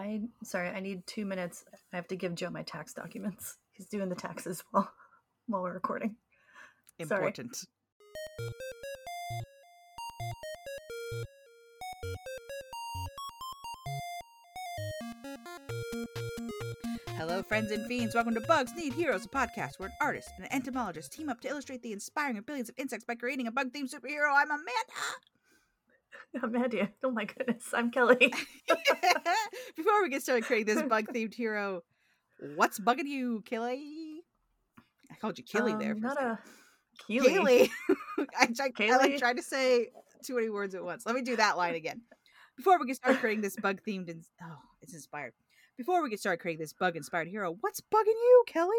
I sorry, I need two minutes. I have to give Joe my tax documents. He's doing the taxes while while we're recording. Sorry. Important. Hello, friends and fiends. Welcome to Bugs Need Heroes, a podcast where an artist and an entomologist team up to illustrate the inspiring abilities of insects by creating a bug themed superhero. I'm Amanda. Amanda, oh my goodness, I'm Kelly. Before we get started creating this bug themed hero, what's bugging you, Kelly? I called you Kelly there. Um, For not a a Kelly. I, tried, I like tried to say too many words at once. Let me do that line again. Before we get started creating this bug themed and oh, it's inspired. Before we get started creating this bug inspired hero, what's bugging you, Kelly?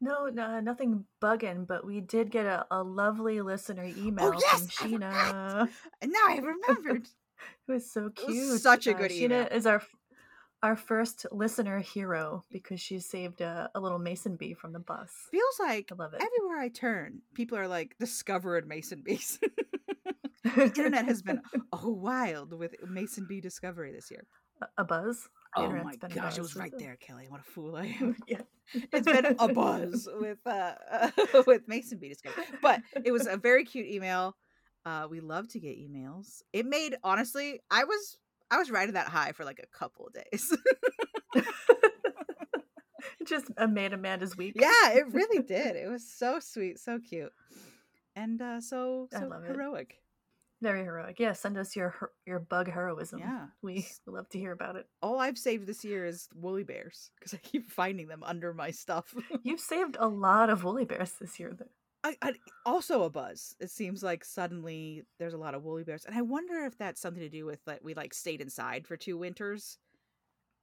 No, no, nothing bugging, but we did get a, a lovely listener email Oh, yes, from. Sheena. Now I remembered. It was so was cute. such a Uh, good Sheena is our our first listener hero because she saved a, a little mason bee from the bus. Feels like I love it. everywhere I turn, people are like discovered mason bees. the internet has been oh wild with mason bee discovery this year. a buzz. Oh my gosh, it was right there, Kelly. What a fool I am. yeah. it's been a buzz with uh with Mason Bee discovery. But it was a very cute email. Uh we love to get emails. It made honestly, I was I was riding that high for like a couple of days. it just uh, made Amanda's week. yeah, it really did. It was so sweet, so cute. And uh so so love it. Very heroic. Yeah, send us your your bug heroism. Yeah. We love to hear about it. All I've saved this year is woolly bears because I keep finding them under my stuff. You've saved a lot of woolly bears this year. Though. I, I also a buzz. It seems like suddenly there's a lot of woolly bears, and I wonder if that's something to do with like we like stayed inside for two winters,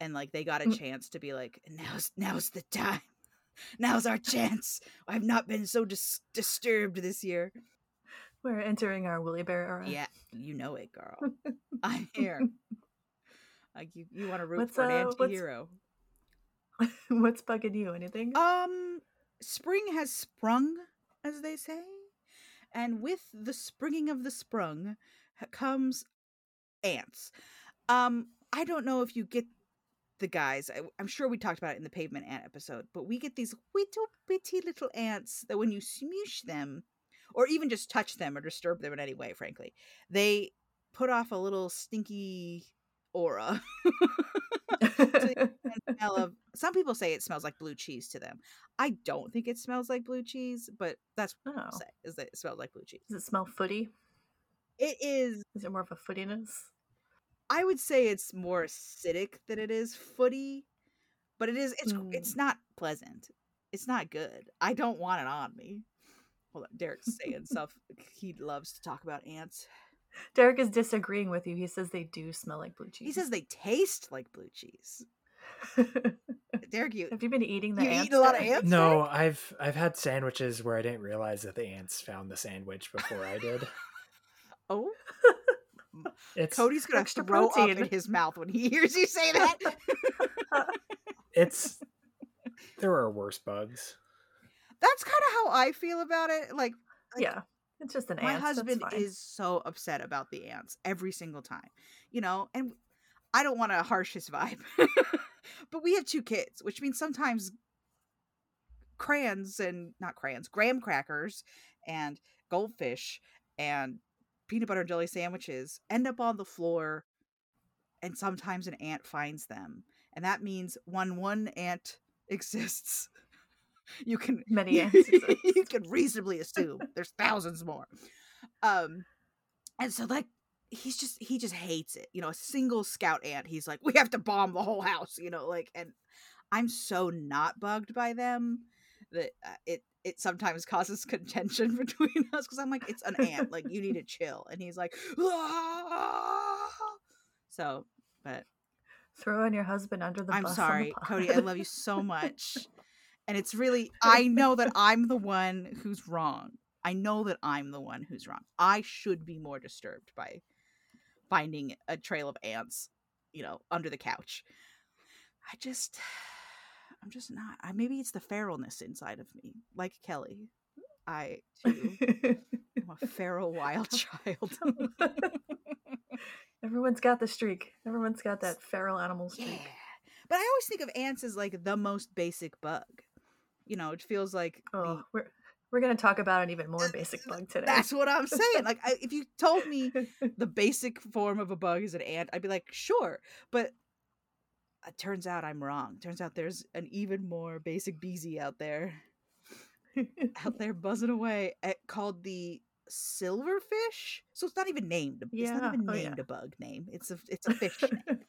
and like they got a Mm. chance to be like now's now's the time, now's our chance. I've not been so dis- disturbed this year. We're entering our woolly bear era. Yeah, you know it, girl. I'm here. Like you, you want to root What's, for an uh, what's- anti-hero. What's bugging you? Anything? Um, spring has sprung, as they say, and with the springing of the sprung comes ants. Um, I don't know if you get the guys. I, I'm sure we talked about it in the pavement ant episode, but we get these little bitty little ants that when you smoosh them, or even just touch them or disturb them in any way, frankly, they put off a little stinky aura. of some people say it smells like blue cheese to them. I don't think it smells like blue cheese, but that's what oh. people say is that it smells like blue cheese. Does it smell footy? It is Is it more of a footiness? I would say it's more acidic than it is footy, but it is it's it's hmm. not pleasant. It's not good. I don't want it on me. Hold on, Derek's saying stuff. He loves to talk about ants. Derek is disagreeing with you. He says they do smell like blue cheese. He says they taste like blue cheese. Derek, you Have you been eating the You ants? eaten a lot of ants? No, I've I've had sandwiches where I didn't realize that the ants found the sandwich before I did. oh It's Cody's gonna Extra throw up in his mouth when he hears you say that. it's there are worse bugs. That's kind of how I feel about it. Like, like, yeah, it's just an my husband is so upset about the ants every single time, you know, and I don't want to harsh his vibe, but we have two kids, which means sometimes crayons and not crayons, graham crackers and goldfish and peanut butter and jelly sandwiches end up on the floor, and sometimes an ant finds them, and that means when one ant exists. You can Many ants you can reasonably assume there's thousands more. Um, and so like he's just he just hates it. You know, a single scout ant. He's like, we have to bomb the whole house. You know, like, and I'm so not bugged by them that uh, it it sometimes causes contention between us because I'm like, it's an ant. Like, you need to chill. And he's like, "Ah!" so, but throwing your husband under the I'm bus. the sorry, Cody. I love you so much. And it's really, I know that I'm the one who's wrong. I know that I'm the one who's wrong. I should be more disturbed by finding a trail of ants, you know, under the couch. I just, I'm just not. I, maybe it's the feralness inside of me, like Kelly. I too am a feral wild child. Everyone's got the streak. Everyone's got that feral animal streak. Yeah. But I always think of ants as like the most basic bug. You know, it feels like oh, the- Oh, we're we're gonna talk about an even more basic bug today. that's what I'm saying. Like, I, if you told me the basic form of a bug is an ant, I'd be like, sure. But it turns out I'm wrong. Turns out there's an even more basic beezy out there, out there buzzing away, at, called the silverfish. So it's not even named. Yeah. It's not even oh, yeah. named a bug name. It's a it's a fish name.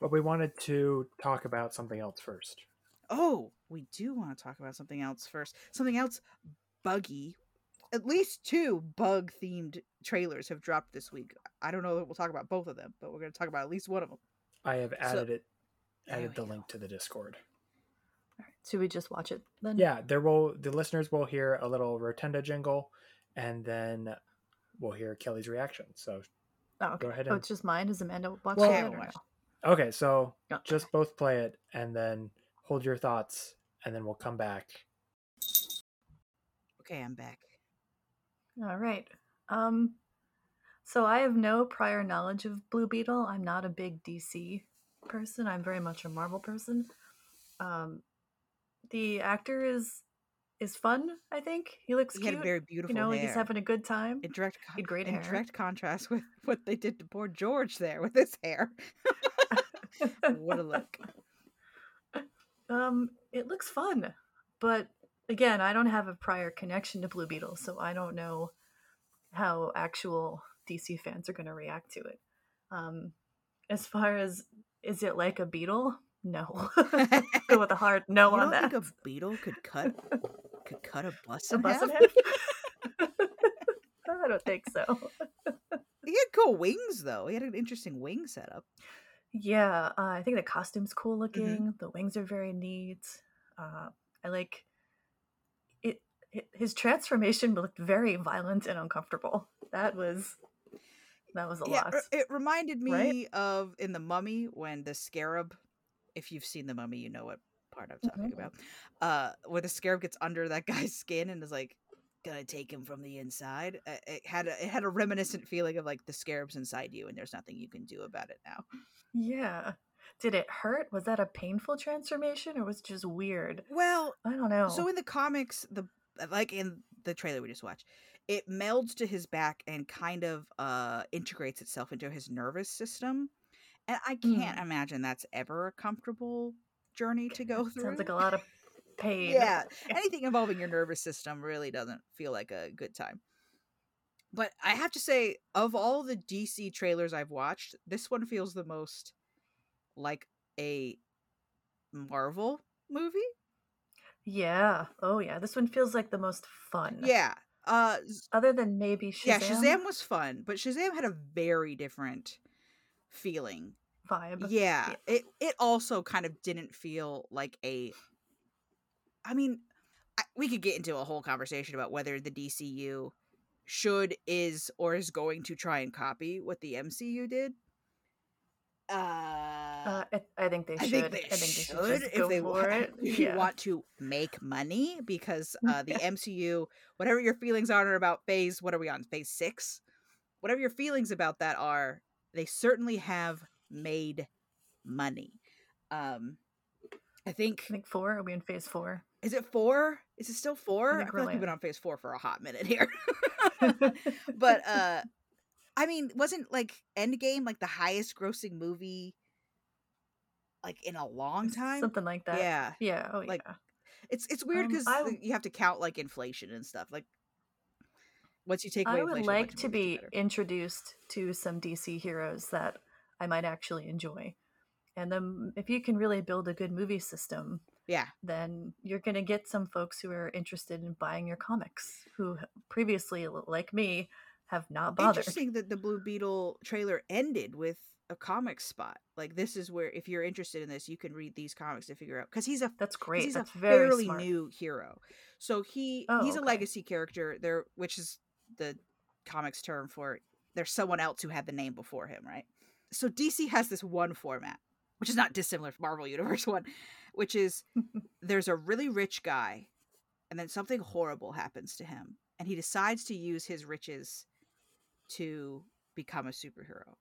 But we wanted to talk about something else first. Oh, we do want to talk about something else first. Something else buggy. At least two bug themed trailers have dropped this week. I don't know that we'll talk about both of them, but we're going to talk about at least one of them. I have added it, added the go. link to the Discord. Should we just watch it then? Yeah, there will the listeners will hear a little Rotunda jingle, and then we'll hear Kelly's reaction. So Oh, okay. Go ahead Oh, it's just mine. Is Amanda watching Well- it or no? okay, so Oh, just both play it, and then hold your thoughts, and then we'll come back. Okay, I'm back. All right. Um, so I have no prior knowledge of Blue Beetle. I'm not a big DC person. I'm very much a Marvel person. Um, the actor is is fun. I think he looks He cute. had very beautiful you know, like hair. he's having a good time. in direct, he had great in hair. direct contrast with what they did to poor George there with his hair. what a look. um, it looks fun, but again, I don't have a prior connection to Blue Beetle, so I don't know how actual DC fans are going to react to it. Um, as far as is it like a beetle? No, go with a hard no you on don't that. think a beetle could cut could cut a bus A in bus half? half? I don't think so. He had cool wings though. He had an interesting wing setup. Yeah, uh, I think the costume's cool Mm-hmm. looking. The wings are very neat. Uh, I like it, it. His transformation looked very violent and uncomfortable. That was that was a yeah, lot. r- it reminded me right? of in the Mummy when the scarab. If you've seen the Mummy, you know what part I'm talking Mhm. about. Uh, where the scarab gets under that guy's skin and is like gonna take him from the inside. Uh, It had a, it had a reminiscent feeling of like the scarab's inside you and there's nothing you can do about it now. yeah. Did it hurt? Was that a painful transformation or was it just weird? Well, I don't know. So in the comics, the like in the trailer we just watched, it melds to his back and kind of uh integrates itself into his nervous system. And I can't imagine that's ever a comfortable journey to go through. Sounds like a lot of pain. yeah, anything involving your nervous system really doesn't feel like a good time. But I have to say, of all the DC trailers I've watched, this one feels the most like a Marvel movie. Yeah. Oh yeah. This one feels like the most fun. Yeah. Uh Other than maybe Shazam, Yeah, Shazam was fun, but Shazam had a very different feeling. vibe. Yeah, Yeah. it it also kind of didn't feel like a. I mean, I, we could get into a whole conversation about whether the DCU should, is, or is going to try and copy what the MCU did. Uh, Uh, I, I think they I should. think they I think should, they should just if they want, it. if you Yeah. want to make money because uh, the MCU, whatever your feelings are about Phase, what are we on Phase six? Whatever your feelings about that are, they certainly have made money. Um, I think I think four. Are we in phase four? Is it four? Is it still four? I, think feel like we've been on Phase four for a hot minute here. but uh I mean, wasn't like Endgame like the highest grossing movie like in a long time? Something like that. Yeah. Yeah. Oh Like, yeah. It's it's weird Um, because I w- you have to count like inflation and stuff. Like once you take away I would like to be better. introduced to some DC heroes that I might actually enjoy. And then if you can really build a good movie system, yeah. then you're going to get some folks who are interested in buying your comics who previously like me have not bothered. Interesting that the Blue Beetle trailer ended with a comic spot. Like this is where if you're interested in this, you can read these comics to figure out because he's a that's great. He's That's a fairly smart. new hero. So he Oh, he's a legacy character there, which is the comics term for there's someone else who had the name before him, right? So DC has this one format, which is not dissimilar from Marvel Universe one, which is there's a really rich guy, and then something horrible happens to him, and he decides to use his riches to become a superhero.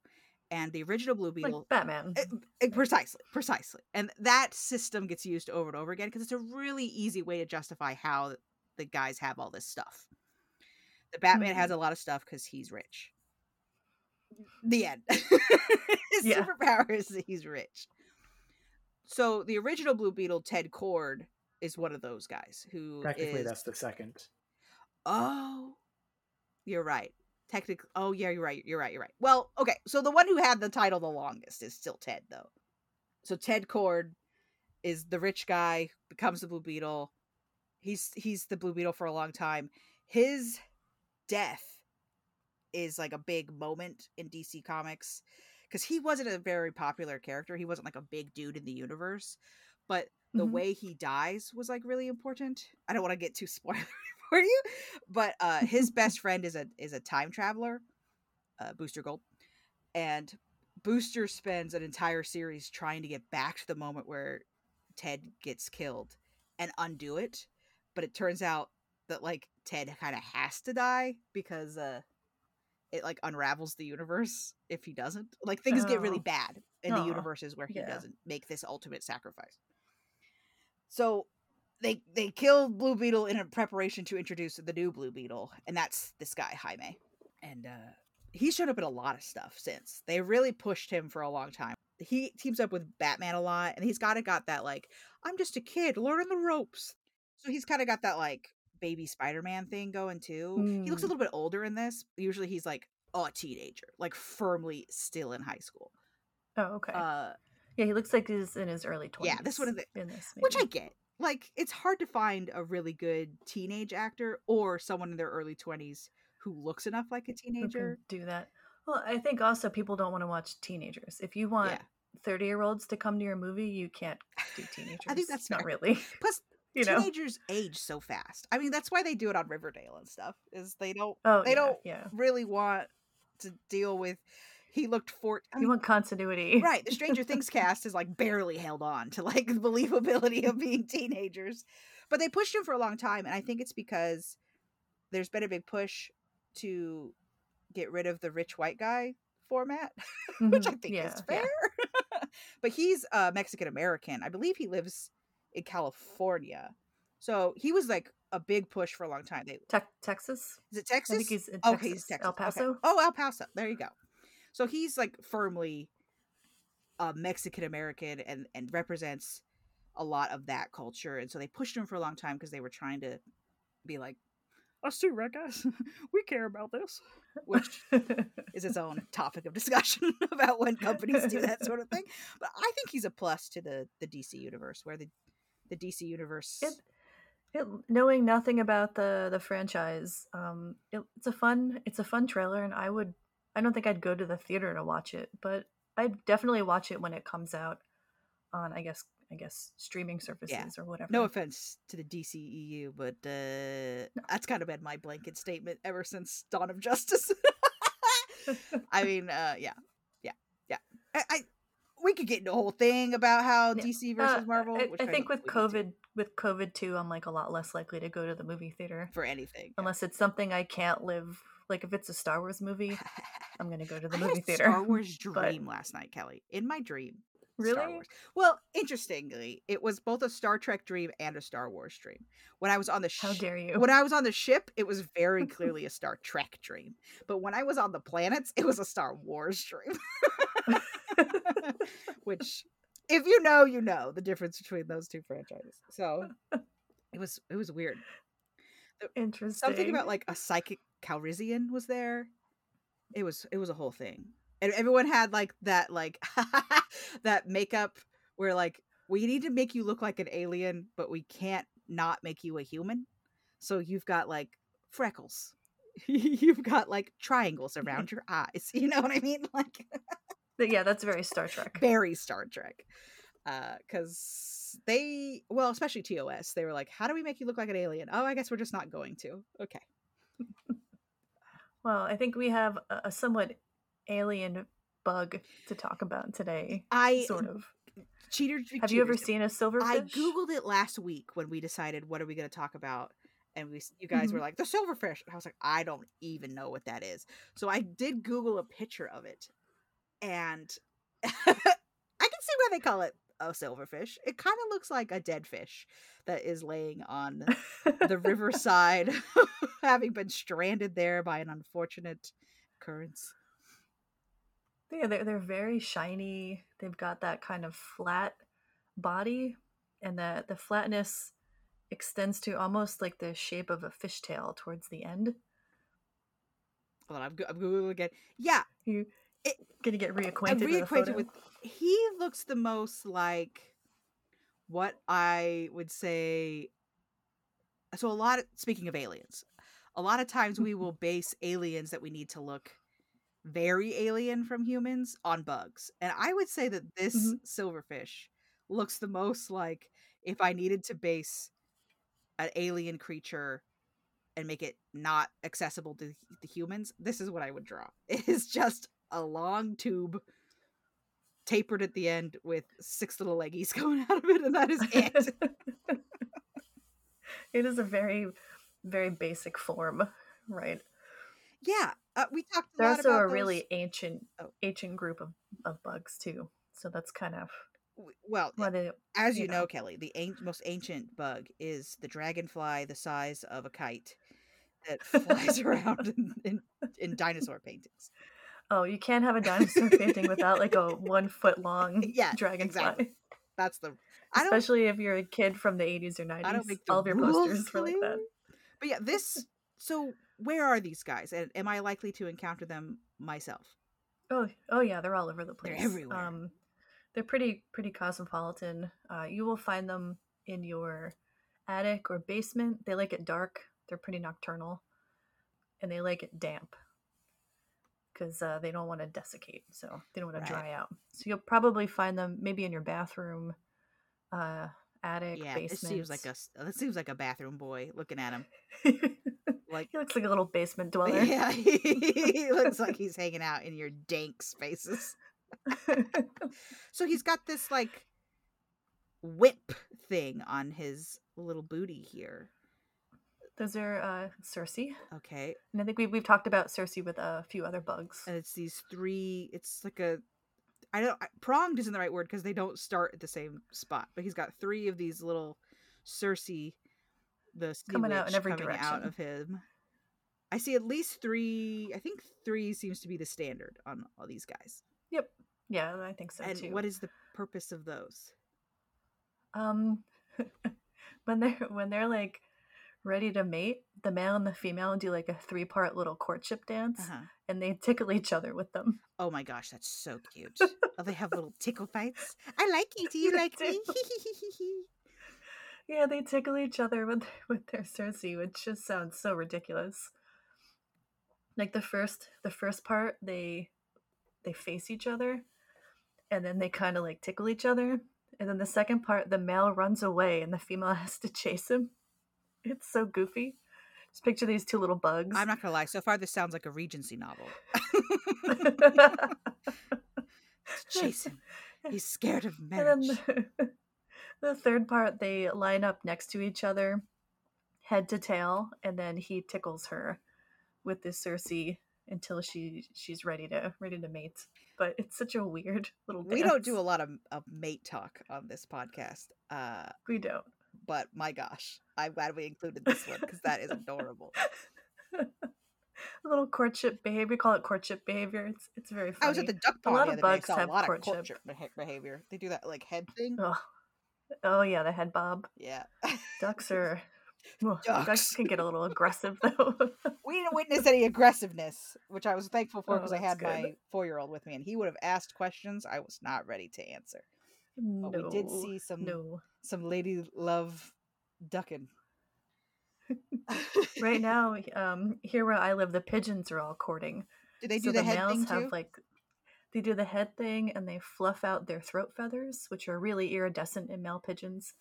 and the original Blue Beetle like Batman. Eh, eh, precisely, precisely. And that system gets used over and over again because it's a really easy way to justify how the guys have all this stuff. The Batman has Mhm. a lot of stuff because he's rich. The end. His Yeah. superpower is that he's rich. So the original Blue Beetle, Ted Kord, is one of those guys who Technically, is- that's the second. Oh, you're right. Technically, oh yeah, you're right. You're right. You're right. Well, okay. So the one who had the title the longest is still Ted, though. So Ted Kord is the rich guy, becomes the Blue Beetle. He's he's the Blue Beetle for a long time. His death is like a big moment in DC Comics because he wasn't a very popular character. He wasn't like a big dude in the universe, but the Mhm. way he dies was like really important. I don't want to get too spoilery for you, but uh his best friend is a is a time traveler, uh, Booster Gold, and Booster spends an entire series trying to get back to the moment where Ted gets killed and undo it, but it turns out that like Ted kind of has to die because uh it like unravels the universe if he doesn't. Like things get really Oh. bad in the Aw, universes where he yeah. doesn't make this ultimate sacrifice. So they they kill Blue Beetle in a preparation to introduce the new Blue Beetle, and that's this guy Jaime. And uh he's shown up in a lot of stuff since. They really pushed him for a long time. He teams up with Batman a lot, and he's kind of got that like I'm just a kid learning the ropes. So he's kind of got that like baby Spider-Man thing going too. He looks a Mm. little bit older in this. Usually he's like a teenager, like firmly still in high school. Oh, okay. Uh yeah, he looks like he's in his early twenties. Yeah, this one is the- in this, which I get. Like it's hard to find a really good teenage actor or someone in their early 20s who looks enough like a teenager. do that. Well, I think also people don't want to watch teenagers. If you want Yeah. thirty year olds to come to your movie, you can't do teenagers. I think that's not really. Plus You know. teenagers age so fast. I mean, that's why they do it on Riverdale and stuff. Is they don't Oh, they yeah, don't yeah. really want to deal with he looked for I You want continuity, right the stranger things cast is like barely held on to like the believability of being teenagers but they pushed him for a long time and i think it's because there's been a big push to get rid of the rich white guy format which i think yeah, is fair but he's uh mexican american i believe he lives in california so he was like a big push for a long time they Te- Texas. is it I texas think he's in Oh, Texas. he's Texas. El okay. Paso. Oh, El Paso. There you go. So he's like firmly uh, Mexican American and and represents a lot of that culture. And so they pushed him for a long time because they were trying to be like us too, right, guys? we care about this, which is its own topic of discussion about when companies do that sort of thing. But I think he's a plus to the the DC universe, where the the DC universe. It- It, knowing nothing about the the franchise, um, it, it's a fun it's a fun trailer, and I would I don't think I'd go to the theater to watch it, but I'd definitely watch it when it comes out on I guess I guess streaming services or whatever. No offense to the DCEU, but uh, that's kind of been my blanket statement ever since Dawn of Justice. I mean, uh, yeah, yeah, yeah. I, I we could get into a whole thing about how Yeah. DC Uh, versus Marvel. I, I think with need to COVID with COVID too, I'm like a lot less likely to go to the movie theater for anything, yeah. unless it's something I can't live. Like if it's a Star Wars movie, I'm gonna go to the I movie theater. Star Wars but- dream last night, Kelly. In my dream, Star Really? Wars. Well, interestingly, it was both a Star Trek dream and a Star Wars dream. When I was on the How dare you? when I was on the ship, it was very clearly a Star Trek dream. But when I was on the planets, it was a Star Wars dream. Which, if you know, you know the difference between those two franchises. So it was it was weird. Interesting. Something about like a psychic Calrissian was there. It was it was a whole thing, and everyone had like that like that makeup where like we need to make you look like an alien, but we can't not make you a human. So you've got like freckles. you've got like triangles around your eyes. You know what I mean? Like But yeah, that's very Star Trek. very Star Trek. Because they, well, especially TOS, they were like, how do we make you look like an alien? Oh, I guess we're just not going to. Okay. Well, I think we have a, a somewhat alien bug to talk about today. I, Sort of. cheater. Have you ever seen a silverfish? I googled it last week when we decided what are we going to talk about, and we you guys were Mhm. like the silverfish. And I was like, I don't even know what that is. So I did Google a picture of it, and I can see why they call it a silverfish. It kind of looks like a dead fish that is laying on the riverside, having been stranded there by an unfortunate occurrence. Yeah, they're they're very shiny. They've got that kind of flat body, and the the flatness extends to almost like the shape of a fishtail towards the end. Hold on, I'm, I'm googling again. Yeah, You It- gonna get reacquainted, with, reacquainted with. He looks the most like what I would say. So a lot of speaking of aliens, a lot of times we will base aliens that we need to look very alien from humans on bugs, and I would say that this Mhm. silverfish looks the most like if I needed to base an alien creature and make it not accessible to the humans, this is what I would draw. It is just a long tube tapered at the end with six little leggies going out of it, and that is it. it is a very, very basic form, right? yeah, uh, we talked a They're lot also about a those- really ancient, Oh. ancient group of, of bugs too. So that's kind of well, they. as you you know, know. Kelly, the an- most ancient bug is the dragonfly the size of a kite that flies around in, in, in dinosaur paintings. Oh, you can't have a dinosaur painting without like a one foot long Yeah, dragonfly. exactly. That's the I don't Especially if you're a kid from the 80s or 90s. I don't make All of your posters were like that. But yeah, this. So where are these guys, and am I likely to encounter them myself? Oh, oh yeah, they're all over the place. They're everywhere. Um, they're pretty pretty cosmopolitan. Uh, you will find them in your attic or basement. They like it dark. They're pretty nocturnal, and they like it damp because uh, they don't want to desiccate. So they don't want Right. to dry out. So you'll probably find them maybe in your bathroom, uh, attic, Yeah, basement. it seems like a s- it seems like a bathroom boy looking at him. Like he looks like a little basement dweller. yeah, he looks like he's hanging out in your dank spaces. So he's got this like whip thing on his little booty here. Those are uh, cerci, Okay, and I think we we've talked about cerci with a few other bugs. and it's these three. It's like a. I don't. I- Pronged isn't the right word because they don't start at the same spot. But he's got three of these little cerci, the Coming out in every coming out of him. I see at least three. I think three seems to be the standard on all these guys. Yep. Yeah, I think so and too. what is the purpose of those? um when they're when they're like ready to mate, the male and the female do like a three part little courtship dance Uh-huh. and they tickle each other with them. Oh my gosh, that's so cute. oh, they have little tickle fights. I like you. Do you like me? Yeah, they tickle each other with with their cerci, which just sounds so ridiculous. Like the first the first part, they they face each other and then they kind of like tickle each other. And then the second part, the male runs away and the female has to chase him. It's so goofy. Just picture these two little bugs. I'm not gonna lie. So far, this sounds like a Regency novel. Chase him. He's scared of marriage. then the, the third part, they line up next to each other, head to tail, and then he tickles her with this cerci until she she's ready to ready to mate. But it's such a weird little. We don't do a lot of, of mate talk on this podcast, uh, We don't. But my gosh, I'm glad we included this one because that is adorable. A little courtship behavior. We call it courtship behavior. It's it's very funny. I was at the duck pond. A lot of other day. I bugs have lot courtship. of courtship behavior. They do that like head thing. Oh, oh yeah, the head bob. Yeah. Ducks are. Well, Ducks. Ducks can get a little aggressive though. we didn't witness any aggressiveness, which I was thankful for Oh, because I had good. my four year old with me, and he would have asked questions I was not ready to answer. No, But we did see some no. some lady love ducking. right now, um, here where I live, the pigeons are all courting. do they so do the, the head males thing have too? like they do the head thing and they fluff out their throat feathers, which are really iridescent in male pigeons.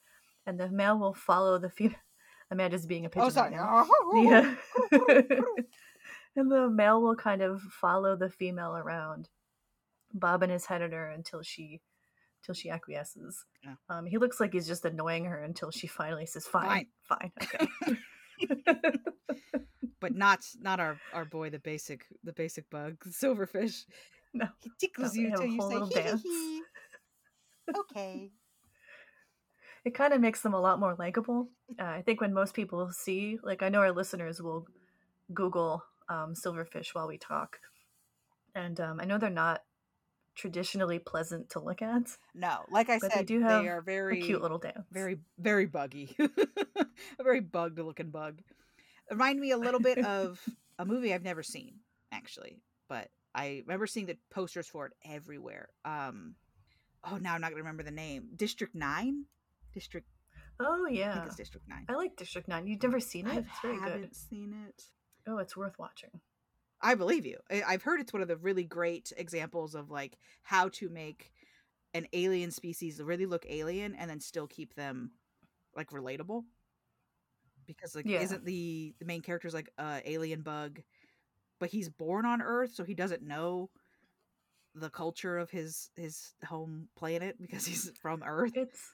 And the male will follow the female. Amanda's being a pigeon. oh, sorry. right now. And the male will kind of follow the female around, bobbing his head at her until she until she acquiesces. Yeah. Um, he looks like he's just annoying her until she finally says, "Fine, fine, okay." but not not our our boy the basic the basic bug silverfish No, He tickles No, you till you say hee hee hee. Okay. it kind of makes them a lot more likable. Uh, I think when most people see, like, I know our listeners will Google um, silverfish while we talk, and um, I know they're not traditionally pleasant to look at. No, like I But they do have are very cute little dance. very very buggy a very bugged looking bug remind me a little bit of a movie i've never seen actually but i remember seeing the posters for it everywhere um oh now i'm not gonna remember the name district 9 district Oh i yeah, think it's district 9 I like District Nine. You've never seen it? I It's very haven't good. seen it Oh, it's worth watching. I believe you I- i've heard it's one of the really great examples of like how to make an alien species really look alien and then still keep them like relatable because like Yeah. isn't the the main character's like a alien bug but he's born on earth so he doesn't know the culture of his his home planet because he's from earth It's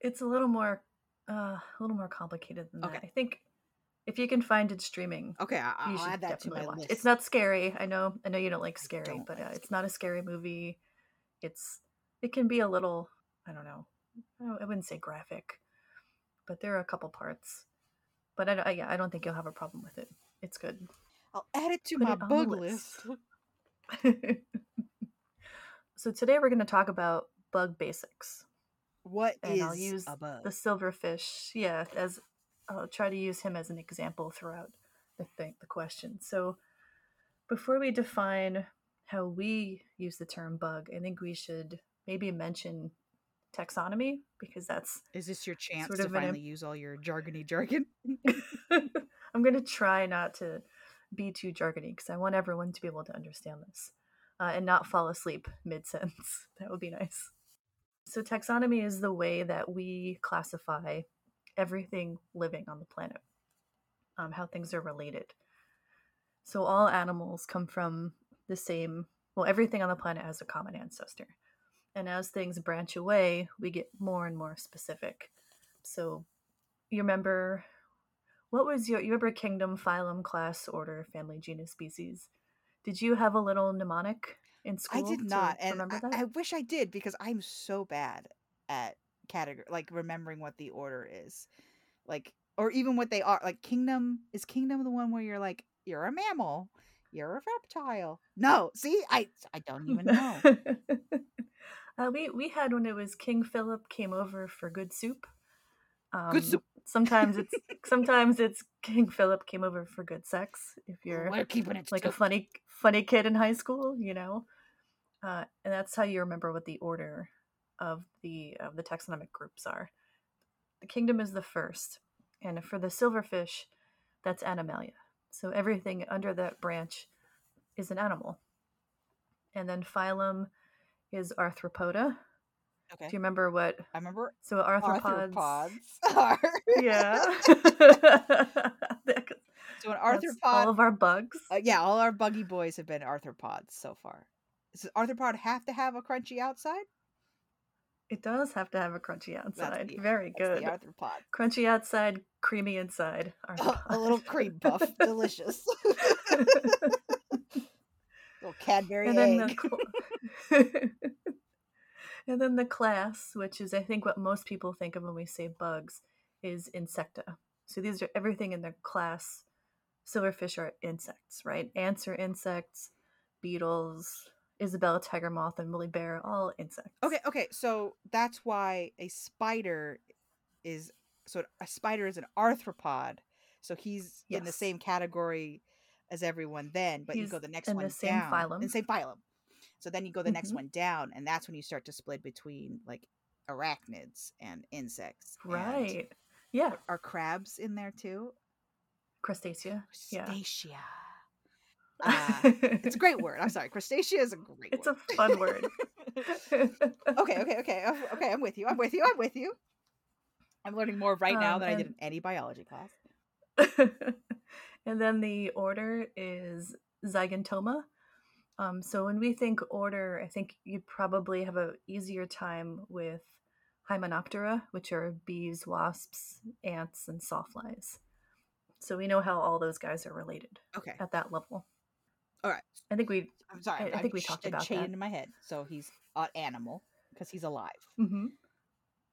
it's a little more uh, a little more complicated than that. I think if you can find it streaming, okay I, you i'll should add that to definitely my watch. list it. It's not scary. I know. I know you don't like scary, don't but like uh, it's not a scary movie. It's it can be a little. I don't know. I wouldn't say graphic, but there are a couple parts. But I, don't- I yeah, I don't think you'll have a problem with it. It's good. i'll add it to Put my it bug list. list so today we're going to talk about bug basics. what And is I'll use the silverfish yeah as i'll try to use him as an example throughout the thing the question. So before we define how we use the term bug i think we should maybe mention taxonomy because that's is this your chance sort to of im- finally use all your jargony jargon? I'm going to try not to be too jargony because i want everyone to be able to understand this uh, and not fall asleep mid-sentence. That would be nice. So taxonomy is the way that we classify everything living on the planet um, how things are related. So all animals come from the same well everything on the planet has a common ancestor. And as things branch away we get more and more specific. So you remember what was your you remember kingdom phylum class order family genus species? Did you have a little mnemonic in school I did not, and remember I, that? I wish I did because I'm so bad at category, like remembering what the order is, like or even what they are. Like kingdom is kingdom the one where you're like you're a mammal, you're a reptile. No, see, I I don't even know. uh, we we had when it was King Philip came over for good soup. Um, Good soup. Sometimes it's sometimes it's King Philip came over for good sex. If you're We're keeping it like a funny funny kid in high school, you know, uh, and that's how you remember what the order of the of the taxonomic groups are. The kingdom is the first, and for the silverfish, that's Animalia. So everything under that branch is an animal. And then phylum is Arthropoda. Okay, Do you remember what? I remember So arthropods. arthropods are. Yeah. so an That's arthropod. all of our bugs. uh, yeah, all our buggy boys have been arthropods so far. Does arthropod have to have a crunchy outside? It does have to have a crunchy outside. the- Very good. the arthropod. Crunchy outside, creamy inside. a little cream puff, delicious. little Cadbury and then egg. the cl- and then the class, which is I think what most people think of when we say bugs, is insecta. So these are everything in the class. Silverfish are insects, right? Ants are insects, beetles, Isabella tiger moth, and woolly bear, all insects. Okay, okay, so that's why a spider is so a spider is an arthropod. So he's in the same category as everyone then, but you He's go the next one. in one the same down. phylum. In same phylum. So then you go the next Mhm. one down, and that's when you start to split between like arachnids and insects. and- Right. Yeah. Are crabs in there too? Crustacea. Yeah. Uh, it's a great word. I'm sorry. Crustacea is a great It's a fun word. okay, okay, okay. Okay, I'm with you. I'm with you. I'm with you. I'm learning more right now Um, than I did in any biology class. and then the order is Zygentoma. Um, so when we think order, I think you'd probably have a easier time with Hymenoptera, which are bees, wasps, ants, and sawflies. So we know how all those guys are related Okay. at that level. All right. I think we. I'm sorry. I- I think we talked about chain that. in my head. So he's an animal because he's alive. hmm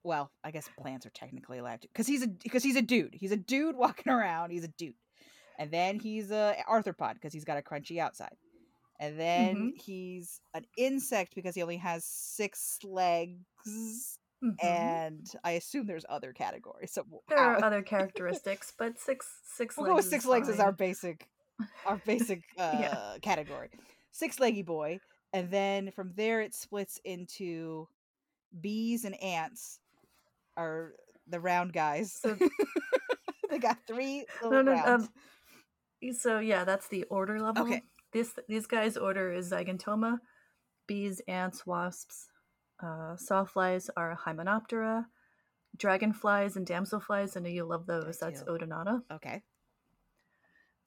Well, I guess plants are technically alive because he's a because he's a dude. He's a dude walking around. He's a dude, and then he's a arthropod because he's got a crunchy outside, and then Mm-hmm. he's an insect because he only has six legs. hmm And I assume there's other categories. So there are other characteristics, but six six we'll legs. go with is six legs as our basic our basic uh Yeah. category six leggy boy and then from there it splits into bees and ants are the round guys So- they got three No, little no, rounds um, So yeah, that's the order level. Okay. This these guys' order is Zygentoma, bees, ants, wasps. Uh, sawflies are Hymenoptera. Dragonflies and damselflies, I know you love those. That's do. Odonata. okay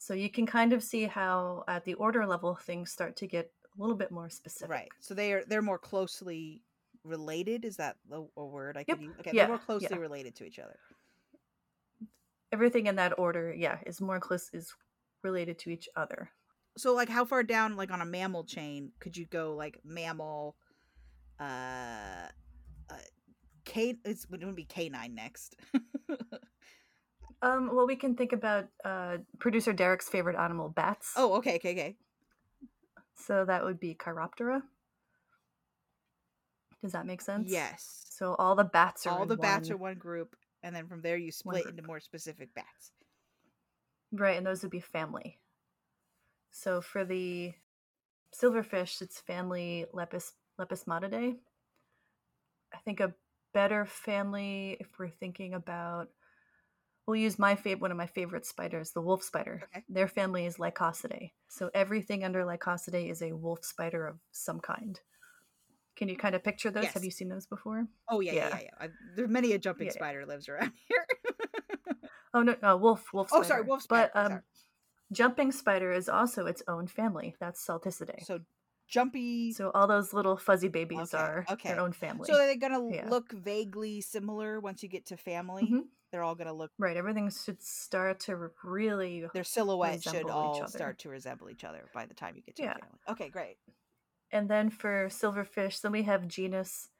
So you can kind of see how at the order level things start to get a little bit more specific. right so they are they're more closely related is that the, a word i Yep. could use okay Yeah, they're more closely yeah. related to each other Everything in that order, yeah, is more close is related to each other. so like how far down like on a mammal chain could you go like mammal uh uh it's it would be canine next. Um, well, we can think about uh, producer Derek's favorite animal, bats. oh, okay, okay, okay. So that would be Chiroptera. Does that make sense? Yes. So all the bats are All the bats one- are one group and then from there you split into more specific bats. right, and those would be family. So for the silverfish, it's family Lepis Lepismatidae. I think a better family, if we're thinking about, we'll use my favorite, one of my favorite spiders, the wolf spider. Okay. Their family is Lycosidae. So everything under Lycosidae is a wolf spider of some kind. Can you kind of picture those? Yes. Have you seen those before? Oh yeah, yeah, Yeah. yeah. yeah. Many a jumping Yeah, spider lives around here. Oh no, no, wolf, wolf. Oh, sorry, wolf spider, But um, sorry. jumping spider is also its own family. That's Salticidae. So, jumpy. so all those little fuzzy babies Okay, are okay. their own family. So are they gonna Yeah. look vaguely similar once you get to family? Mhm. They're all gonna look right, everything should start to really. their silhouette should all start to resemble each other by the time you get to Yeah. family. Okay, great. And then for silverfish, then we have genus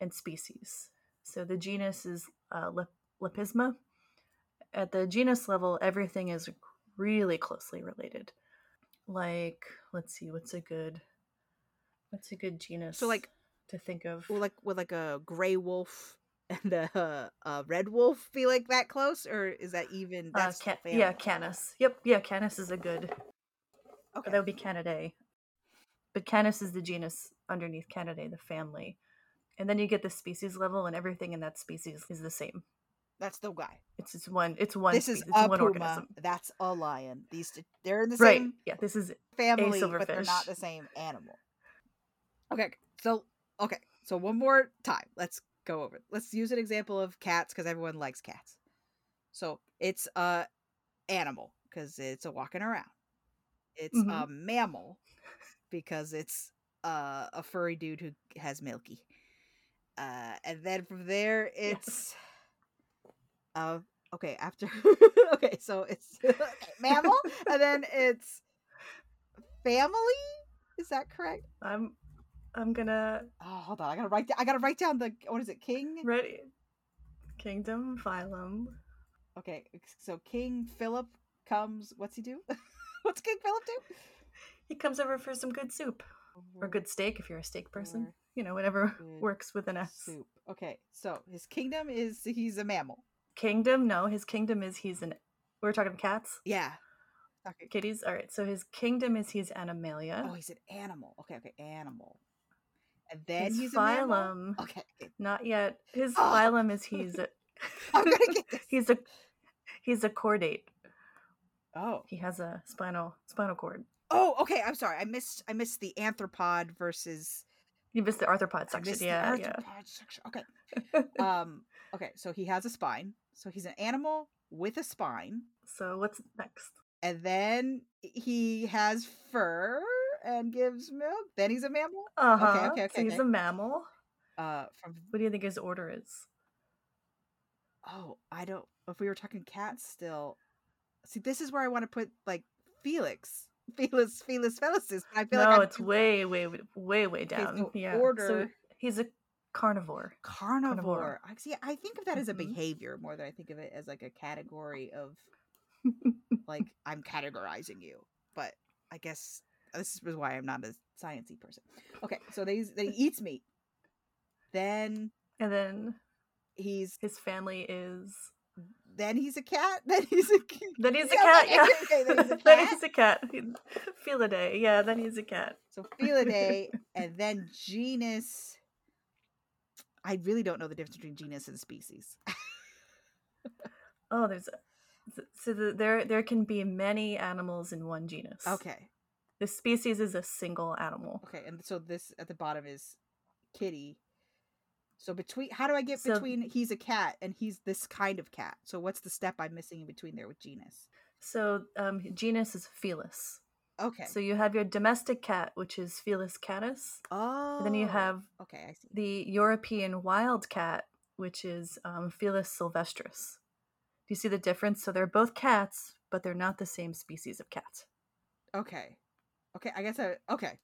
and species. So the genus is uh, Lep- Lepisma. At the genus level, everything is really closely related. Like, let's see, what's a good, what's a good genus? So like to think of. will like with like a gray wolf and a, a red wolf be like that close, or is that even? Uh, That's ca- family. yeah, Canis. Yep, yeah, Canis is a good. Okay. That would be Canidae. But Canis is the genus underneath Canidae, the family. And then you get the species level, and everything in that species is the same. That's the guy. It's just one. It's one. this is species, it's a one puma. organism. That's a lion. These two, they're in the Right. same Yeah. This is family, but they're not the same animal. Okay, so okay, so one more time. Let's go over. it. Let's use an example of cats because everyone likes cats. So it's a animal because it's a walking around. It's a Mhm. mammal because it's uh, a furry dude who has milky. Uh, and then from there, it's uh, okay. After okay, so it's okay, mammal, and then it's family. Is that correct? I'm. I'm gonna Oh, hold on. I gotta write. I gotta write down the what is it? King. ready. Kingdom, phylum. Okay, so King Philip comes. What's he do? what's King Philip do? He comes over for some good soup or good steak if you're a steak person. Or You know, whatever works with an S. soup. Okay, so his kingdom is he's a mammal. Kingdom? No, his kingdom is he's an. We're talking cats, Yeah. Okay. kitties. All right, so his kingdom is he's Animalia. Oh, he's an animal. Okay, okay, animal. And then his he's phylum, Okay, not yet. His Oh. phylum is he's a. I'm gonna get this. he's a. He's a chordate. Oh, He has a spinal spinal cord. oh, okay. I'm sorry. I missed. I missed the anthropod versus. You missed the arthropod section. missed the Yeah, yeah. section. Okay. um. Okay. So he has a spine. So he's an animal with a spine, so what's next? and then he has fur and gives milk. Then he's a mammal. Uh huh. okay, so okay, he's okay. a mammal. Uh. From What do you think his order is? oh, I don't. If we were talking cats, still. See, this is where I want to put like Felix. Felis Felis Felicis. I feel no, like I'm it's way, way, way, way Okay, down. so yeah. So order- he's a carnivore. carnivore. carnivore. I see. I think of that as a Mhm. behavior more than I think of it as like a category of like I'm categorizing you. But I guess this is why I'm not a sciencey person. Okay, so they they eats meat. Then And then he's his family is. then he's a cat. Then he's a cat. Then he's a cat. Yeah. okay, then he's a then cat. he's a cat. Felidae. Yeah. Then he's a cat. So Felidae, and then genus. I really don't know the difference between genus and species. Oh, there's a. So the, there, there can be many animals in one genus. Okay, The species is a single animal. okay, and so this at the bottom is kitty. So between, how do I get So- between he's a cat and he's this kind of cat? So what's the step I'm missing in between there with genus? So um, genus is Felis. Okay. So you have your domestic cat, which is Felis catus. oh, And then you have Okay, I see. the European wild cat, which is um, Felis sylvestris. Do you see the difference? So they're both cats, but they're not the same species of cat. Okay, okay. I guess I. Okay.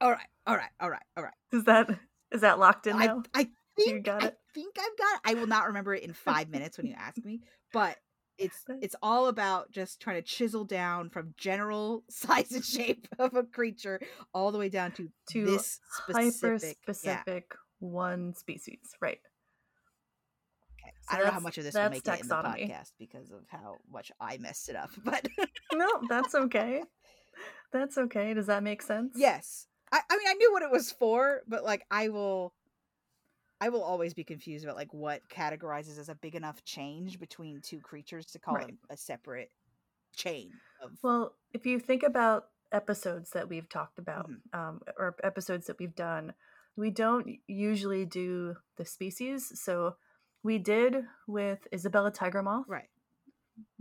All right. All right. All right. All right. Is that is that locked in I, now? I think You got I think I've got it. I will not remember it in five minutes when you ask me, but it's it's all about just trying to chisel down from general size and shape of a creature all the way down to, To this Hyper specific. Yeah. one species, right? Okay. So I don't know how much of this will make it in the podcast because of how much I messed it up. But No, that's okay. That's okay. Does that make sense? yes, I, I mean I knew what it was for, but like I will. I will always be confused about like what categorizes as a big enough change between two creatures to call Right. them a separate chain of Well, if you think about episodes that we've talked about, Mhm. um, or episodes that we've done, we don't usually do the species. So we did with Isabella Tiger Moth, right.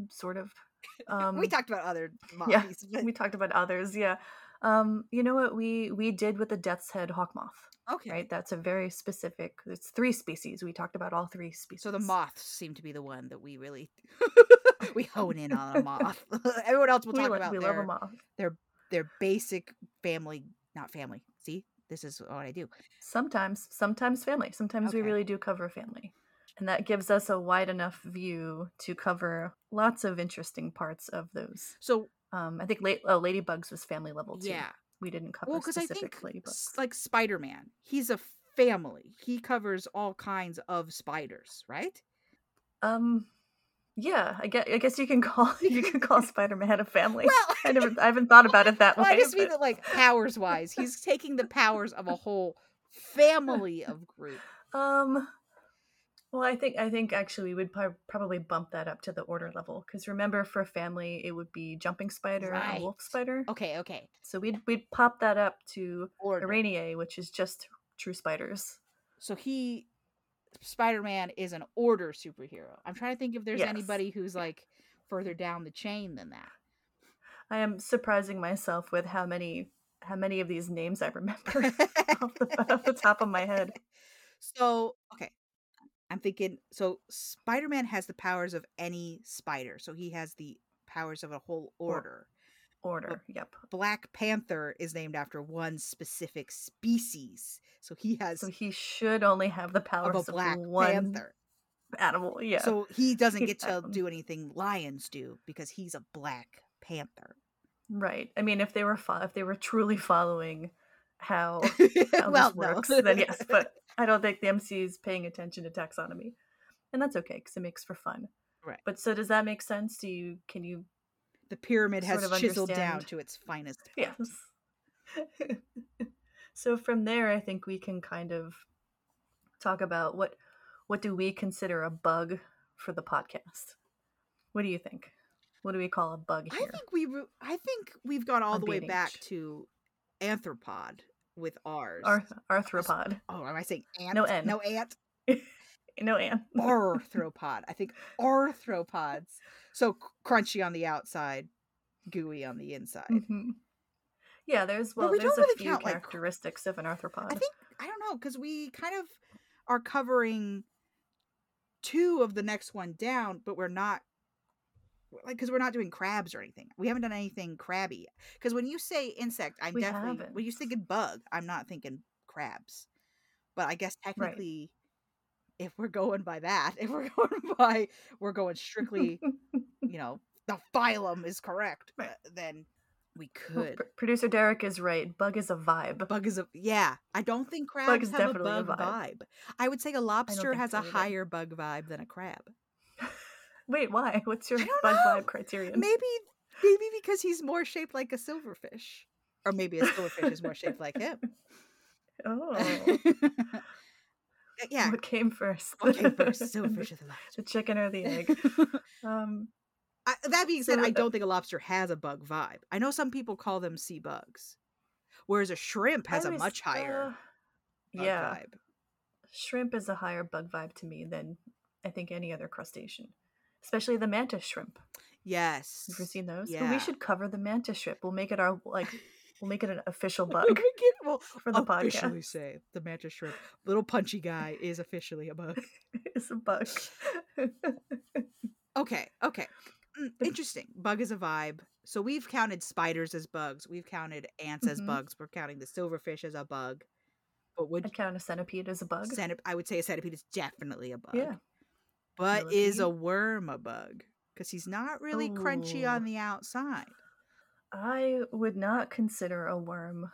sort of. Um, we talked about other yeah, mommies, but we talked about others, yeah. Um, you know what we we did with the Death's Head hawk moth, okay. right? That's a very specific. It's three species. We talked about all three species. So the moths seem to be the one that we really we hone in on a moth. Everyone else will we, talk lo- about we their, love a moth. their basic family, not family. See, this is what I do. Sometimes, sometimes family. Sometimes we really do cover family. And that gives us a wide enough view to cover lots of interesting parts of those. So Um, I think late, oh, Ladybugs was family level too. yeah, We didn't cover well, because I think Ladybugs. like Spider Man, he's a family. He covers all kinds of spiders, right? Um, yeah, I guess, I guess you can call you can call Spider Man a family. Well, I never, I haven't thought about it that well, way. I just mean but- that like powers wise, he's taking the powers of a whole family of group. Um, well, I think I think actually we would prob- probably bump that up to the order level because remember, for a family, it would be jumping spider Right. and wolf spider. Okay, okay. So we'd we'd pop that up to Order. Which is just true spiders. so he spider-man is an order superhero i'm trying to think if there's Yes. anybody who's like further down the chain than that I am surprising myself with how many how many of these names I remember off, the, off the top of my head. so okay i'm thinking so spider-man has the powers of any spider so he has the powers of a whole Or- order Order. Yep. black panther is named after one specific species so he has So he should only have the powers of a black one panther animal. Yeah. so he doesn't get to do anything lions do because he's a black panther right. I mean, if they were fo- if they were truly following how how well this no. works, then yes. But I don't think the MC is paying attention to taxonomy, and that's okay because it makes for fun. Right. But so does that make sense? Do you can you the pyramid has chiseled down to its finest Yes. so from there, I think we can kind of talk about what what do we consider a bug for the podcast. What do you think? What do we call a bug Here? I think we I think we've gone all On the way back to anthropod with ours. Arth- arthropod. oh, am I saying ant? No N. No ant. No, Anne. Arthropod. I think arthropods. So crunchy on the outside, gooey on the inside. Mhm. Yeah, there's Well, we there's a really few count, like, characteristics of an arthropod. I think I don't know because we kind of are covering two of the next one down, but we're not like because we're not doing crabs or anything. We haven't done anything crabby. Because when you say insect, I'm We definitely when you haven't. thinking bug, I'm not thinking crabs. But I guess technically, if we're going by that, if we're going by we're going strictly, you know, the phylum is correct, Right. uh, then we Well, could. pr- Producer Derek is right. Bug is a vibe. Bug is a yeah. I don't think crabs is have a definitely a bug vibe. vibe. I would say a lobster has a either. higher bug vibe than a crab. Wait, why? What's your bug know. vibe criterion? Maybe maybe because he's more shaped like a silverfish. Or maybe a silverfish is more shaped like him. Oh, yeah. what came first? What came first? Silverfish or the the chicken or the egg? Um, I, that being So said, I don't think a lobster has a bug vibe. I know some people call them sea bugs, whereas a shrimp has I a was- much higher uh, bug yeah, vibe. shrimp is a higher bug vibe to me than I think any other crustacean, especially the mantis shrimp. Yes. Have you seen those? But Yeah. we should cover the mantis shrimp. We'll make it our like. We'll make it an official We bug can- well, for the officially podcast. say the mantis shrimp, little punchy guy, is officially a bug. it's a bug. Okay, okay. Mm, interesting. Bug is a vibe. So we've counted spiders as bugs. We've counted ants as Mhm. bugs. We're counting the silverfish as a bug. But would I count a centipede as a bug. centip- I would say a centipede is definitely a bug. Yeah. But is a worm a bug? Because he's not really crunchy on oh. the outside. I would not consider a worm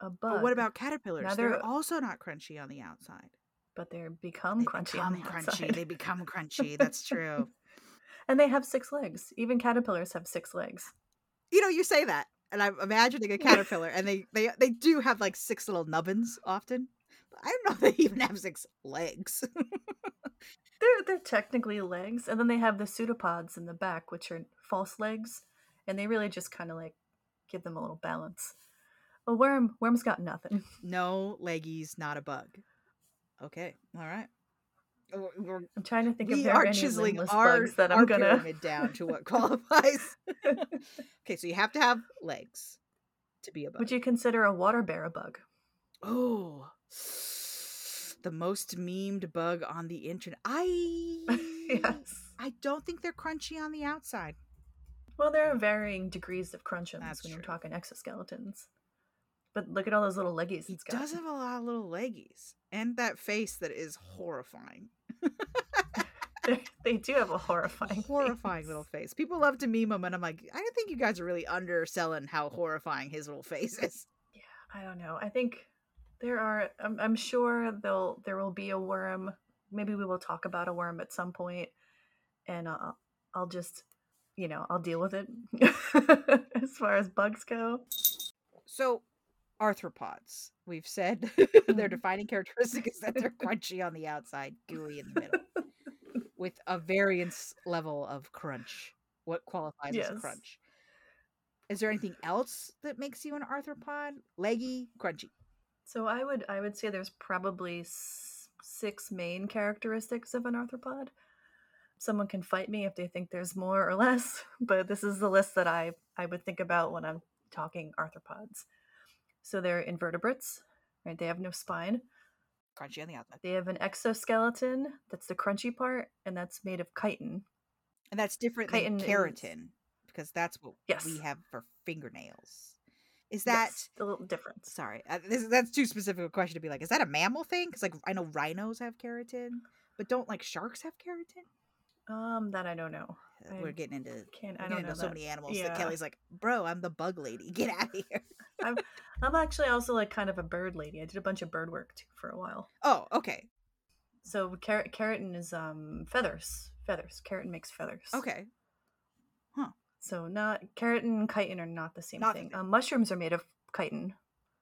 a bug. But what about caterpillars? Now They're they're- also not crunchy on the outside. But they become They crunchy become on the crunchy. outside. They become crunchy. That's true. and they have six legs. Even caterpillars have six legs. you know, you say that, and I'm imagining a caterpillar, and they they they do have like six little nubbins often. But I don't know if they even have six legs. They're they're technically legs, and then they have the pseudopods in the back, which are false legs, and they really just kind of like give them a little balance. A worm, worm's got nothing. no leggies, not a bug. Okay, all right. We're- I'm trying to think if we there are are any chiseling limbless our, bugs that our I'm gonna. pyramid down to what qualifies. okay, so you have to have legs to be a bug. Would you consider a water bear a bug? Oh, the most memed bug on the internet. I yes. I don't think they're crunchy on the outside. Well, there are varying degrees of crunchiness That's when you're talking exoskeletons. But look at all those little leggies He does have a lot of little leggies and that face that is horrifying. They- do have a A horrifying, horrifying face. little face. People love to meme him, and I'm like, I don't think you guys are really underselling how horrifying his little face is. Yeah, I don't know. I think there are. I'm, I'm sure there'll there will be a worm. Maybe we will talk about a worm at some point, and I'll I'll just you know I'll deal with it as far as bugs go. So, arthropods. We've said their mm-hmm. defining characteristic is that they're crunchy on the outside, gooey in the middle, with a variance level of crunch. What qualifies as Yes. crunch? Is there anything else that makes you an arthropod? Leggy, crunchy. So I would I would say there's probably s- six main characteristics of an arthropod. Someone can fight me if they think there's more or less, but this is the list that I I would think about when I'm talking arthropods. So they're invertebrates, right? They have no spine. Crunchy on the outside. They have an exoskeleton, that's the crunchy part, and that's made of chitin. And that's different Chitin than is- keratin because that's what Yes. we have for fingernails. Is that Yes, the little different? sorry? Uh, this, that's too specific a question to be like. Is that a mammal thing? Because like I know rhinos have keratin, but don't like sharks have keratin? Um, that I don't know. Uh, I We're getting into Can't I don't know so that. many animals that Kelly's like, bro, I'm the bug lady. Get out of here. I'm actually also like kind of a bird lady. I did a bunch of bird work too for a while. Oh, okay, So ker- keratin is um feathers. Feathers. Keratin makes feathers. okay. So not keratin and chitin are not the same Not thing. Um, mushrooms are made of chitin.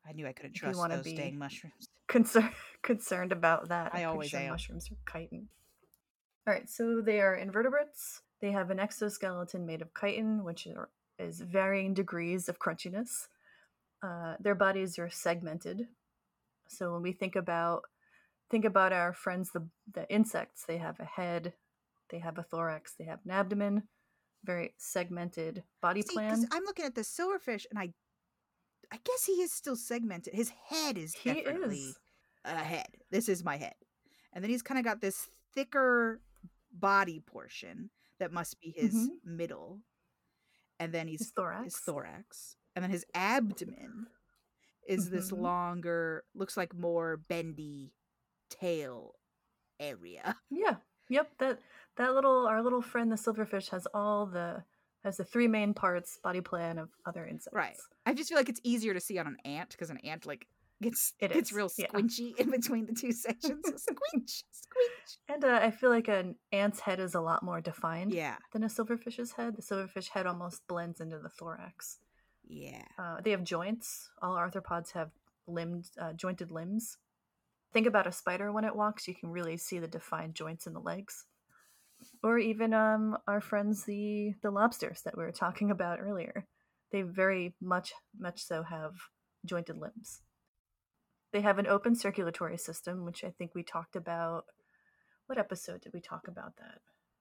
I knew I couldn't you trust wanna those be- dang mushrooms. Concern concerned about that. I I'm always sure am. Mushrooms are chitin. All right. So they are invertebrates. They have an exoskeleton made of chitin, which are, is varying degrees of crunchiness. Uh, their bodies are segmented. So when we think about think about our friends the the insects, they have a head, they have a thorax, they have an abdomen, very segmented body See, plan. I'm looking at the silverfish, and I, I guess he is still segmented. His head is He definitely is. a head. This is my head, and then he's kind of got this thicker body portion that must be his Mhm. middle, and then he's His thorax. his thorax, and then his abdomen is this Mhm. longer, looks like more bendy tail area. Yeah. Yep. That that little our little friend the silverfish has all the has the three main parts body plan of other insects. Right. I just feel like it's easier to see on an ant because an ant like gets It gets is, real yeah. squinchy in between the two sections. squinch, squinch. And uh, I feel like an ant's head is a lot more defined Yeah, than a silverfish's head. The silverfish head almost blends into the thorax. yeah. Uh, they have joints. All arthropods have limbed, uh, jointed limbs. Think about a spider when it walks; you can really see the defined joints in the legs. Or even um, our friends, the the lobsters that we were talking about earlier. They very much, much so have jointed limbs. They have an open circulatory system, which I think we talked about. What episode did we talk about that?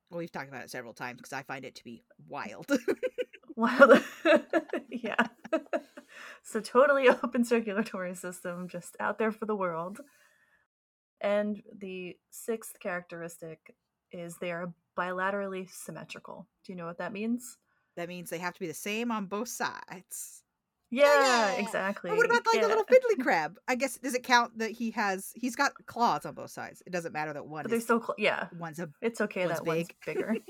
Well, we've talked about it several times because I find it to be wild. wild. yeah. so totally open circulatory system, just out there for the world. And the sixth characteristic is they are bilaterally symmetrical. Do you know what that means? that means they have to be the same on both sides. Yeah, Yeah. exactly. But what about like yeah. a little fiddly crab? I guess does it count that he has he's got claws on both sides? It doesn't matter that one But they're is so close. Yeah, one's a it's okay one's that one's bigger.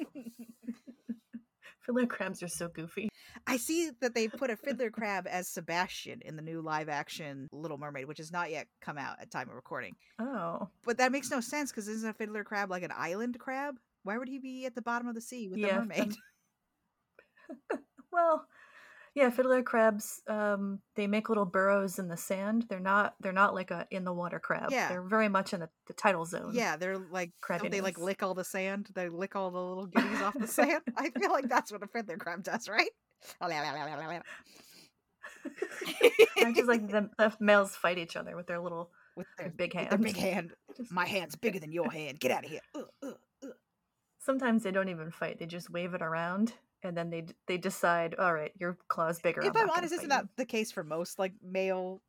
Fiddler crabs are so goofy. I see that they put a fiddler crab as Sebastian in the new live action Little Mermaid, which has not yet come out at time of recording. Oh, But that makes no sense because isn't a fiddler crab like an island crab? Why would he be at the bottom of the sea with Yeah, the mermaid? well, yeah, fiddler crabs. Um, they make little burrows in the sand. They're not. They're not like a in the water crab. Yeah. they're very much in the, the tidal zone. Yeah, they're like don't they like lick all the sand? They lick all the little goodies off the sand. I feel like that's what a fiddler crab does, right? I just like the, the males fight each other with their little with their big hands. their big hand. My hand's bigger than your hand. Get out of here. Uh, uh, uh. Sometimes they don't even fight. They just wave it around, and then they they decide, all right, your claw's bigger. If I'm, I'm honest, isn't that the case for most like male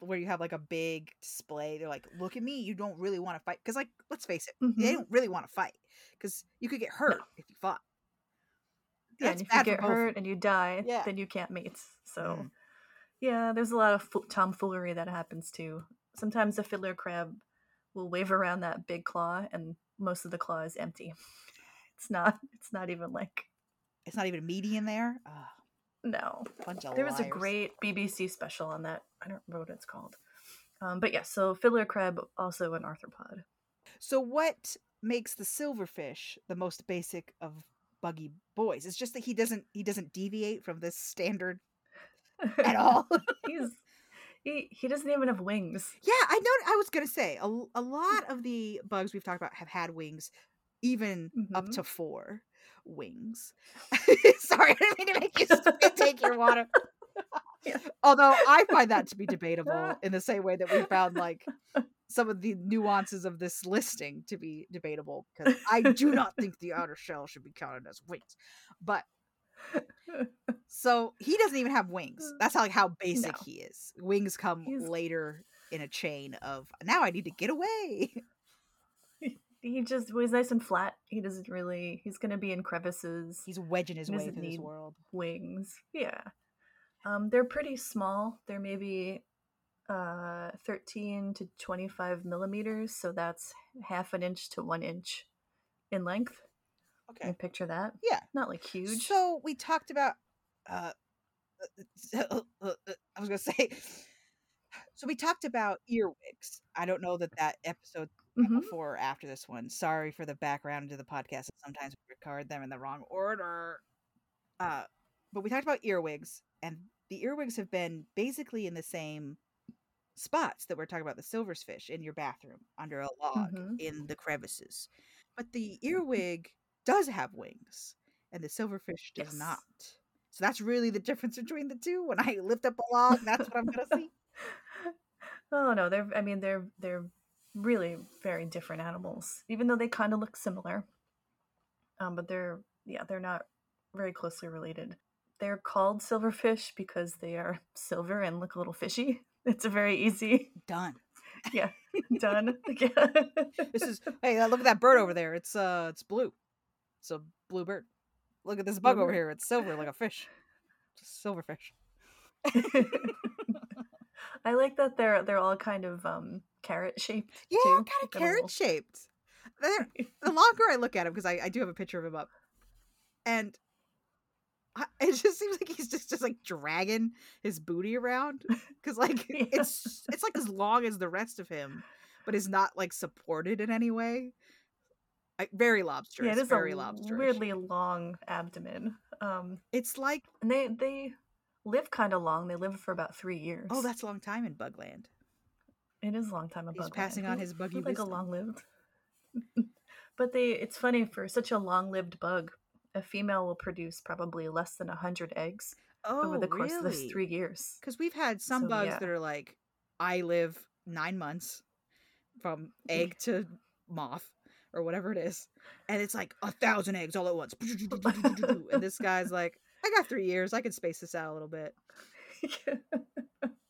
where you have like a big display? They're like, look at me, you don't really want to fight. Because like, let's face it, they Mhm. don't really want to fight. Because you could get hurt if you fought. Yeah, and if you get hurt and you die, Yeah. then you can't mate. So, Mhm. yeah, there's a lot of fo- tomfoolery that happens too. Sometimes the fiddler crab will wave around that big claw, and most of the claw is empty. It's not. It's not even like It's not even meaty in there. Oh, no. There was a great BBC special on that. I don't remember what it's called. Um, but yeah, so fiddler crab also an arthropod. So what makes the silverfish the most basic of buggy boys? It's just that he doesn't he doesn't deviate from this standard at all. He's he he doesn't even have wings. Yeah, I know. I was gonna say a, a lot of the bugs we've talked about have had wings, even up Mhm. to four wings. Sorry, I didn't mean to make you take your water. Yeah. Although I find that to be debatable in the same way that we found like some of the nuances of this listing to be debatable because I do not think the outer shell should be counted as wings. But so he doesn't even have wings. That's how like how basic No. he is. Wings come He's- later in a chain of now I need to get away. He just was nice and flat. He doesn't really. He's gonna be in crevices. He's wedging his He way through this world. wings. Yeah. Um, they're pretty small. They're maybe uh, 13 to 25 millimeters. So that's half an inch to one inch in length. Can you picture that? Yeah. Not like huge. So we talked about. Uh, uh, uh, I was gonna say. So we talked about earwigs. I don't know that that episode Mhm. before or after this one. Sorry for the background to the podcast. Sometimes we record them in the wrong order. Uh, but we talked about earwigs, and the earwigs have been basically in the same spots that we're talking about the silverfish in your bathroom under a log Mhm. in the crevices. But the earwig does have wings, and the silverfish does Yes. not. So that's really the difference between the two. When I lift up a log, that's what I'm gonna see. Oh no, they're. I mean, they're they're really very different animals, even though they kind of look similar. Um, but they're yeah, they're not very closely related. They're called silverfish because they are silver and look a little fishy. It's a very easy Done. Yeah, done. Yeah. This is hey, uh, look at that bird over there. It's uh, it's blue. So bluebird. Look at this bug over Bluebird. here. It's silver like a fish. It's a silverfish. I like that they're they're all kind of um carrot shaped. Yeah, too. kind of little- carrot shaped. They're- the longer I look at him, because I, I do have a picture of him up, and it just seems like he's just just like dragging his booty around, because like Yeah. it's it's like as long as the rest of him, but is not like supported in any way. I, very lobsterous. Yeah, it is very a lobsterous. weirdly long abdomen. Um, It's like and they they live kind of long. They live for about three years. oh, that's a long time in Bugland. it is a long time. He's above passing on his buggy It's like a long lived. but they, it's funny for such a long lived bug. A female will produce probably less than hundred eggs Oh, over the course of this three years. Because we've had some So, bugs yeah. that are like, I live nine months from egg to moth or whatever it is. And it's like a thousand eggs all at once. and this guy's like, I got three years. I can space this out a little bit.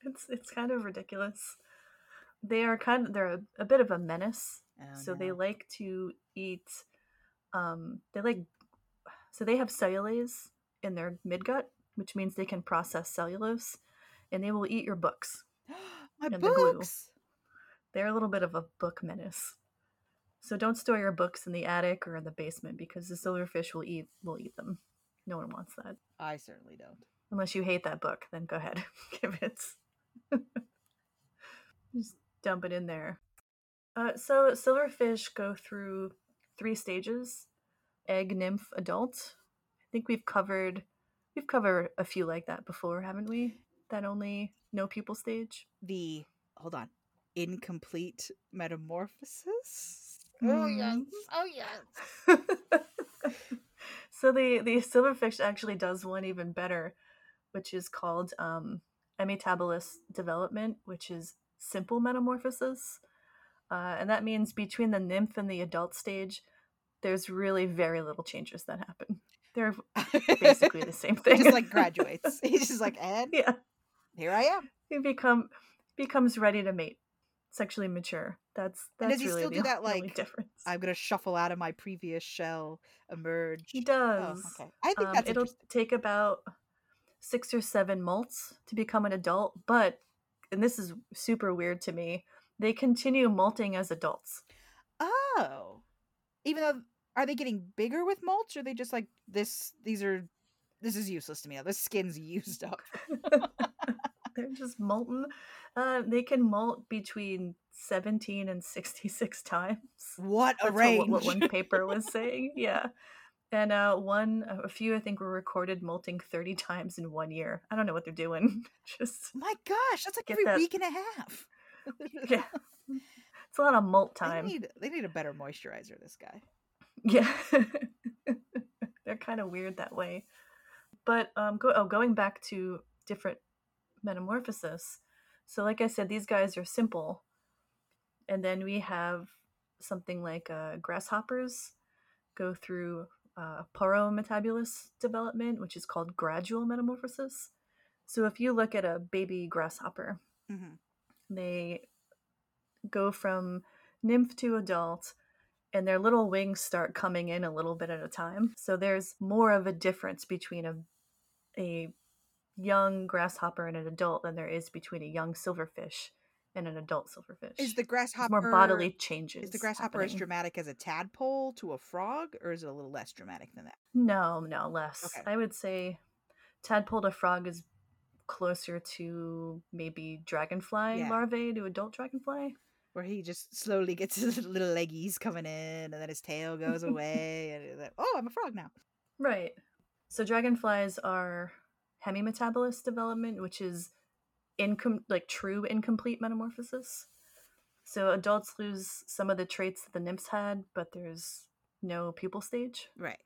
it's it's kind of ridiculous. They are kind of they're a, a bit of a menace. Oh, so they like to eat um they like so they have cellulase in their midgut which means they can process cellulose and they will eat your books My and the glue. they're a little bit of a book menace. So don't store your books in the attic or in the basement because the silverfish will eat will eat them. No one wants that. I certainly don't. unless you hate that book then go ahead give it. Just dump it in there. Uh, so silverfish go through three stages egg nymph adult i think we've covered we've covered a few like that before haven't we that only no pupal stage The, hold on, incomplete metamorphosis? Oh, yes. Mhm. Oh, yes. so the the silverfish actually does one even better which is called um ametabolous development which is simple metamorphosis uh, and that means between the nymph and the adult stage there's really very little changes that happen they're basically the same thing. He just like graduates. He's just like, and yeah here I am. he become becomes ready to mate sexually mature that's And that's does he really still the do that, only like, difference I'm gonna shuffle out of my previous shell, emerge. he Oh, does okay. I think Um, that's it'll take about six or seven molts to become an adult, but and this is super weird to me. They continue molting as adults. Oh, even though are they getting bigger with mulch, or are they just like this? These are this is useless to me. now. This skin's used up. They're just molten. Uh, they can molt between seventeen and sixty-six times. What a That's what, range! what one paper was saying. Yeah. And uh, one, a few, I think, were recorded molting 30 times in one year. I don't know what they're doing. Just, My gosh, that's like every that- week and a half. yeah. It's a lot of molt They time. need they need a better moisturizer. This guy. Yeah. They're kind of weird that way. But um go oh going back to different metamorphosis. So like I said these guys are simple. And then we have something like uh, grasshoppers go through uh, development, which is called gradual metamorphosis. So if you look at a baby grasshopper, hmm they go from nymph to adult and their little wings start coming in a little bit at a time so there's more of a difference between a a young grasshopper and an adult than there is between a young silverfish and an adult silverfish Is the There's grasshopper more bodily changes Is the grasshopper as dramatic as a tadpole to a frog, or is it a little less dramatic than that? no no less Okay. i would say tadpole to frog is closer to maybe dragonfly Yeah. larvae to adult dragonfly Where he just slowly gets his little leggies coming in, and then his tail goes away, and he's like, oh, I'm a frog now. Right. So dragonflies are hemimetabolous development, which is incom- like true incomplete metamorphosis. So adults lose some of the traits that the nymphs had, but there's no pupal stage. Right.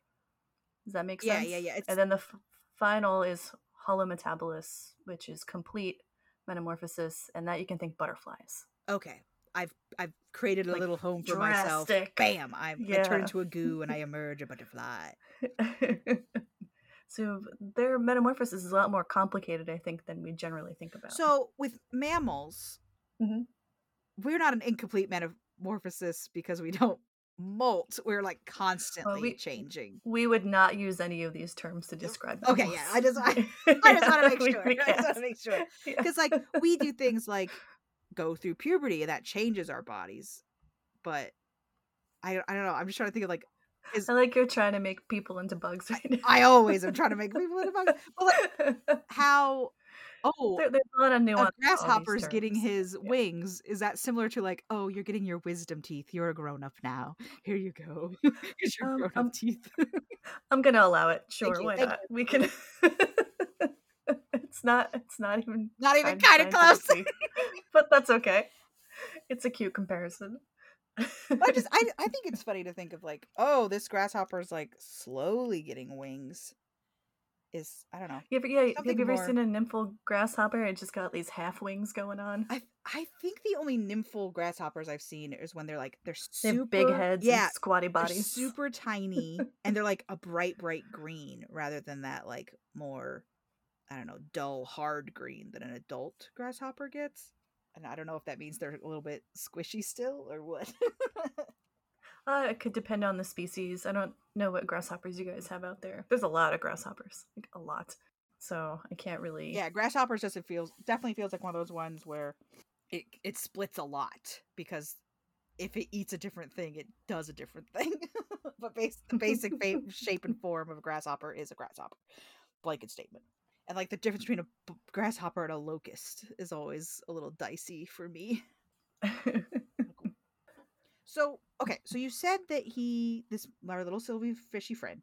Does that make sense? yeah, yeah. It's And then the f- final is holometabolous, which is complete metamorphosis, and that you can think butterflies. okay. I've I've created a Like, little home for myself. Bam! I, I Yeah. turn into a goo and I emerge a butterfly. so their metamorphosis is a lot more complicated, I think, than we generally think about. So with mammals, Mhm. we're not an incomplete metamorphosis because we don't molt. We're like constantly we- changing. We would not use any of these terms to describe. Okay, yeah, I just- I- I just want to make sure. I just want to make sure Yeah. because like we do things like go through puberty and that changes our bodies, but I I don't know. I'm just trying to think of like is I like you're trying to make people into bugs right now. I always am trying to make people into bugs, but like how oh there, there's a lot of a nuance. these grasshopper's getting his wings is that similar to like oh you're getting your wisdom teeth you're a grown up now here you go here's your Um, grown up teeth I'm gonna allow it. Sure, why thank not? We can. it's not. It's not even. not even kind of close but that's okay. It's a cute comparison. I just I I think it's funny to think of like, oh, this grasshopper's like slowly getting wings. Is I don't know. You ever, yeah, have you ever more- seen a nymphal grasshopper? and just got these half wings going on. I I think the only nymphal grasshoppers I've seen is when they're like they're super have big heads, Yeah, and squatty they're bodies. super tiny, and they're like a bright bright green rather than that like more I don't know dull hard green that an adult grasshopper gets. And I don't know if that means they're a little bit squishy still or what. Uh, it could depend on the species. I don't know what grasshoppers you guys have out there. There's a lot of grasshoppers, like a lot. So I can't really. yeah, grasshoppers just it feels definitely feels like one of those ones where it it splits a lot because if it eats a different thing, it does a different thing. but base, the basic shape and form of a grasshopper is a grasshopper. Blanket statement. And like the difference between a b- grasshopper and a locust is always a little dicey for me. So okay, so you said that he this our little silver fishy friend,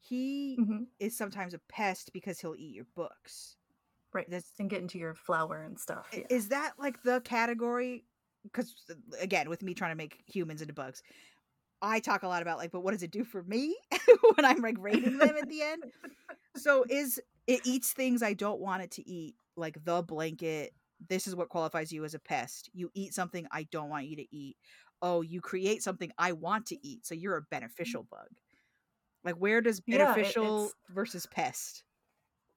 he Mhm. is sometimes a pest because he'll eat your books. Right. That's- and get into your flour and stuff. Yeah. Is that like the category? Because again, with me trying to make humans into bugs, I talk a lot about like, but what does it do for me when I'm like rating them at the end? So is it eats things I don't want it to eat, like the blanket. This is what qualifies you as a pest. You eat something I don't want you to eat. Oh, you create something I want to eat, so you're a mm. beneficial bug. Like, where does Yeah, it- beneficial versus pest?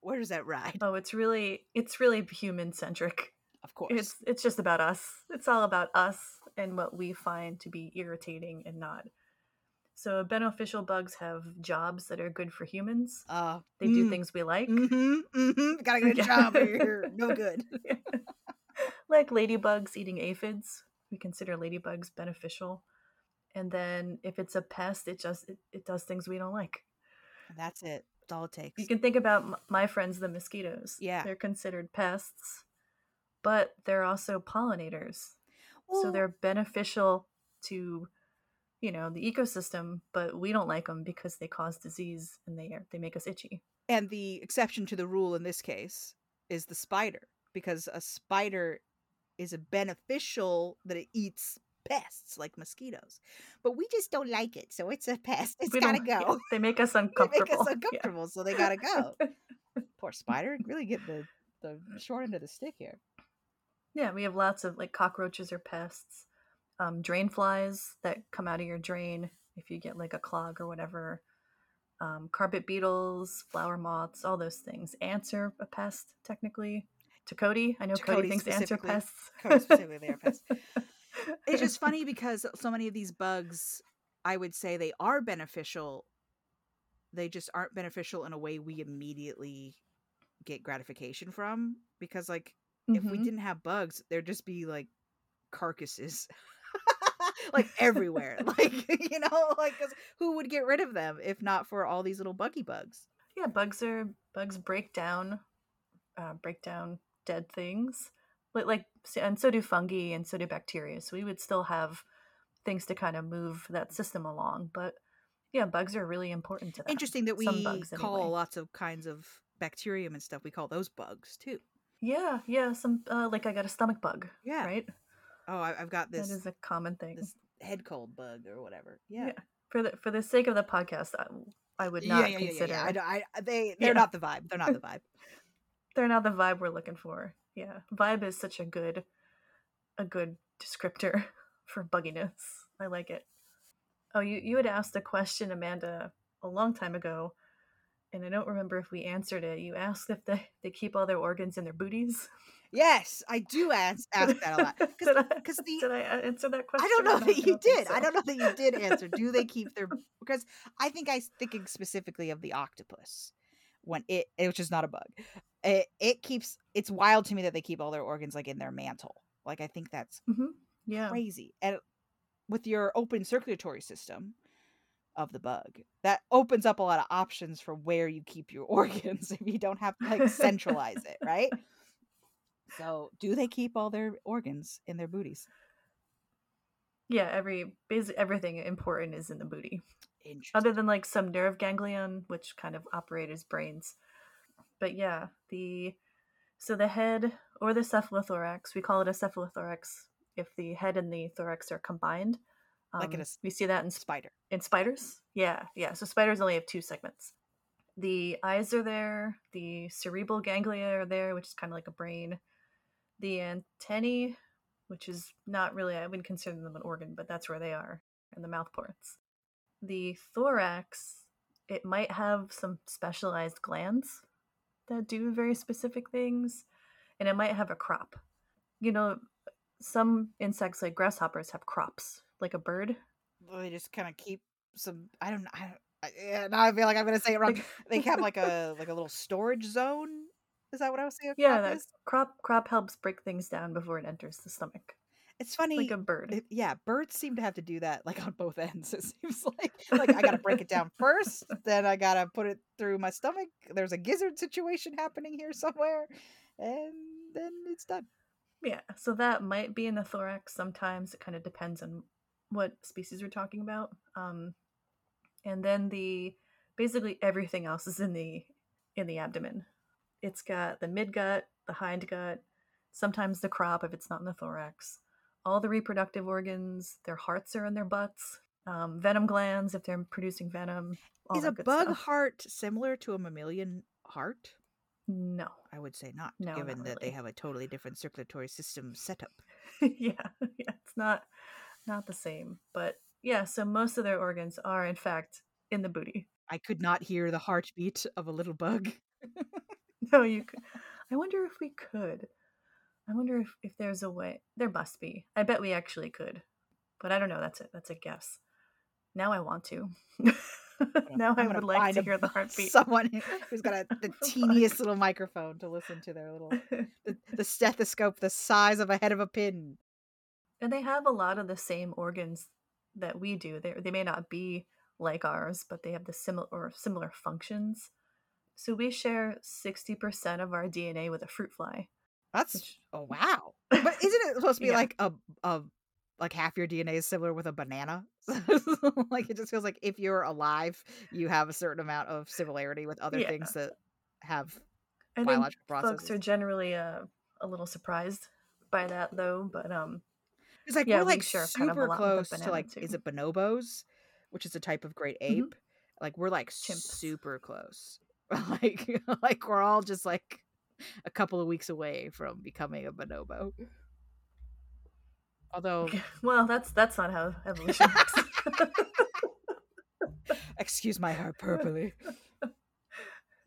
Where does that ride? Oh, it's really it's really human centric. Of course. It's it's just about us. It's all about us and what we find to be irritating and not. So beneficial bugs have jobs that are good for humans. uh, They do mm, things we like. Mm-hmm, mm-hmm. Gotta get a job or you're no good. like ladybugs eating aphids. We consider ladybugs beneficial. And then if it's a pest, it just it, it does things we don't like. That's it. That's all it takes. You can think about my friends, the mosquitoes. Yeah. They're considered pests, but they're also pollinators. so they're beneficial to, you know, the ecosystem, but we don't like them because they cause disease and they they make us itchy. and the exception to the rule in this case is the spider because a spider is a beneficial that it eats pests like mosquitoes. But we just don't like it, so it's a pest. It's We gotta yeah, go. they make us uncomfortable They make us Yeah. uncomfortable, so they gotta go. Poor spider, really get the the short end of the stick here. Yeah, we have lots of like cockroaches or pests, um, drain flies that come out of your drain if you get like a clog or whatever. Um, carpet beetles, flour moths, all those things. Ants are a pest technically. To Cody, I know Cody thinks ants are pests. Cody specifically, they are pests. It's just funny because so many of these bugs, I would say they are beneficial. They just aren't beneficial in a way we immediately get gratification from. Because, like, if we Mhm. didn't have bugs, there'd just be like carcasses. like everywhere like you know like 'cause who would get rid of them if not for all these little buggy bugs? Yeah bugs are bugs break down uh, break down dead things. Like, like and so do fungi and so do bacteria so we would still have things to kind of move that system along but yeah bugs are really important to that interesting that we Some bugs, call anyway. lots of kinds of bacterium and stuff we call those bugs too. Yeah yeah some uh, like i got a stomach bug yeah. right oh I, i've got this that is a common thing this head cold bug or whatever yeah Yeah. for the for the sake of the podcast i, I would not yeah, yeah, consider yeah, yeah. I, I, they they're not the vibe they're not the vibe they're not the vibe we're looking for. Yeah, vibe is such a good, a good descriptor for bugginess. I like it. Oh, you you had asked a question, Amanda, a long time ago, and I don't remember if we answered it. You asked if they they keep all their organs in their booties. Yes, I do ask, ask that a lot. did, Because the did I answer that question? I don't know that you did. I don't know that you did answer. Do they keep their? Because I think I was thinking specifically of the octopus when it, which is not a bug. It, it keeps. It's wild to me that they keep all their organs like in their mantle. Like I think that's Mhm. Yeah. crazy. And with your open circulatory system of the bug, that opens up a lot of options for where you keep your organs if you don't have to like centralize it, right? So, do they keep all their organs in their booties? Yeah. Every basic everything important is in the booty, other than like some nerve ganglion, which kind of operate as brains. But yeah, the so the head or the cephalothorax, we call it a cephalothorax if the head and the thorax are combined. Like in Um, a we see that in spider. in spiders yeah yeah so spiders only have two segments the eyes are there the cerebral ganglia are there which is kind of like a brain the antennae which is not really i wouldn't consider them an organ but that's where they are and the mouthparts the thorax it might have some specialized glands that do very specific things and it might have a crop you know some insects like grasshoppers have crops like a bird They just kind of keep some. I don't know. I, I, now I feel like I'm going to say it wrong. They have like a like a little storage zone. Is that what I was saying? Yeah, crop crop crop helps break things down before it enters the stomach, It's funny. like a bird. it- yeah, birds seem to have to do that like on both ends. It seems like like I got to break it down first, then I got to put it through my stomach. There's a gizzard situation happening here somewhere, and then it's done. yeah, so that might be in the thorax. Sometimes it kind of depends on what species we're talking about. Um, and then the basically everything else is in the in the abdomen. It's got the midgut, the hindgut, sometimes the crop if it's not in the thorax. All the reproductive organs, their hearts are in their butts. Um, venom glands if they're producing venom. All Is a bug stuff. heart similar to a mammalian heart? No. I would say not, No, not given that they have a totally different circulatory system setup. yeah, yeah, it's not not the same. But yeah, so most of their organs are in fact in the booty. I could not hear the heartbeat of a little bug. No, you could. I wonder if we could. I wonder if, if there's a way. There must be. I bet we actually could. But I don't know. That's it. That's a guess. Now I want to. now I I'm gonna would like to hear the heartbeat. Someone who- who's got a, the oh teeniest little microphone to listen to their little the, the stethoscope the size of a head of a pin. and they have a lot of the same organs that we do. They they may not be like ours, but they have the similar or similar functions. So we share sixty percent of our DNA with a fruit fly. That's Which- oh wow. But isn't it supposed to be Yeah. like a a like half your DNA is similar with a banana? like it just feels like if you're alive, you have a certain amount of similarity with other Yeah. things that have I think biological folks are generally uh, a little surprised by that, though. But um, It's like Yeah, we're we like share kind of a lot with the close to like is it bonobos, which is a type of great Mhm. ape. Like we're like Chimps. super close. like like we're all just like a couple of weeks away from becoming a bonobo. Although, well, that's that's not how evolution works. excuse my hyperbole.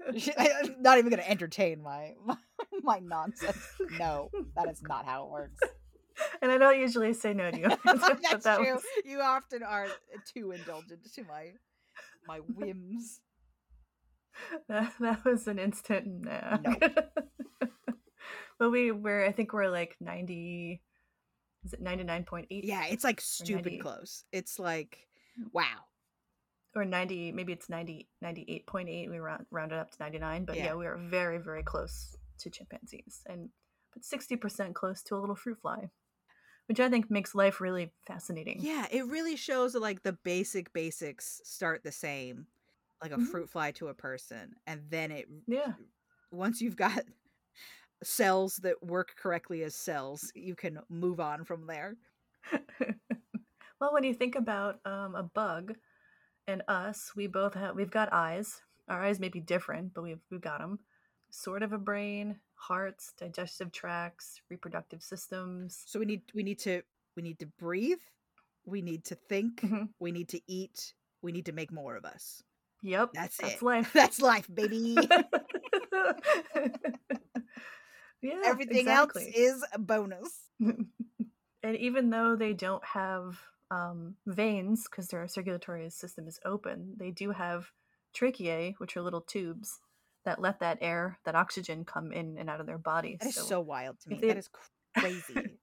I'm not even going to entertain my, my my nonsense. No, that is not how it works. and I don't usually say no to you. That's that true. was- You often are too indulgent to my my whims. that, that was an instant nah. No. but we were, I think we're like ninety. Is it ninety nine point eight? Yeah, it's like stupid 90. close. It's like mm. wow. or 90 maybe it's 90 98.8 we round, rounded up to 99 but yeah. Yeah. we are very very close to chimpanzees and but 60% close to a little fruit fly which i think makes life really fascinating Yeah, it really shows that like the basic basics start the same, like a Mhm. fruit fly to a person, and then it yeah once you've got cells that work correctly as cells, you can move on from there. well when you think about um, a bug and us we both have we've got eyes our eyes may be different but we've, we've got them sort of a brain hearts digestive tracts reproductive systems So we need we need to we need to breathe, we need to think, Mhm. we need to eat, we need to make more of us. Yep That's that's it. life That's life, baby. Yeah, Everything exactly. else is a bonus. and even though they don't have um, veins because their circulatory system is open, they do have tracheae, which are little tubes that let that air, that oxygen, come in and out of their body. That is so, wild to me. they- That is crazy.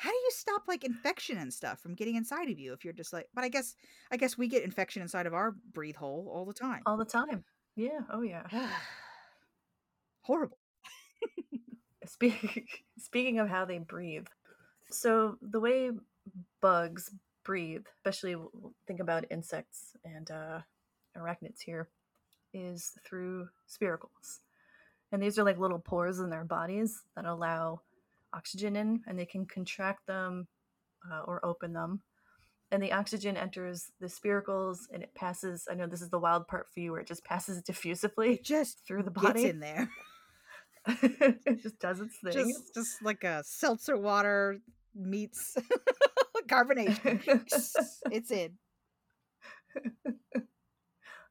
How do you stop like infection and stuff from getting inside of you if you're just like? But I guess I guess we get infection inside of our breathe hole all the time. all the time. Yeah. Oh yeah. Horrible. Speaking speaking of how they breathe, so the way bugs breathe, especially think about insects and uh, arachnids here, is through spiracles, and these are like little pores in their bodies that allow oxygen in, and they can contract them uh, or open them. And the oxygen enters the spiracles and it passes. I know this is the wild part for you where it just passes diffusively It just through the gets body. in there. it just does its thing. Just just like a seltzer water meets carbonation. it's in.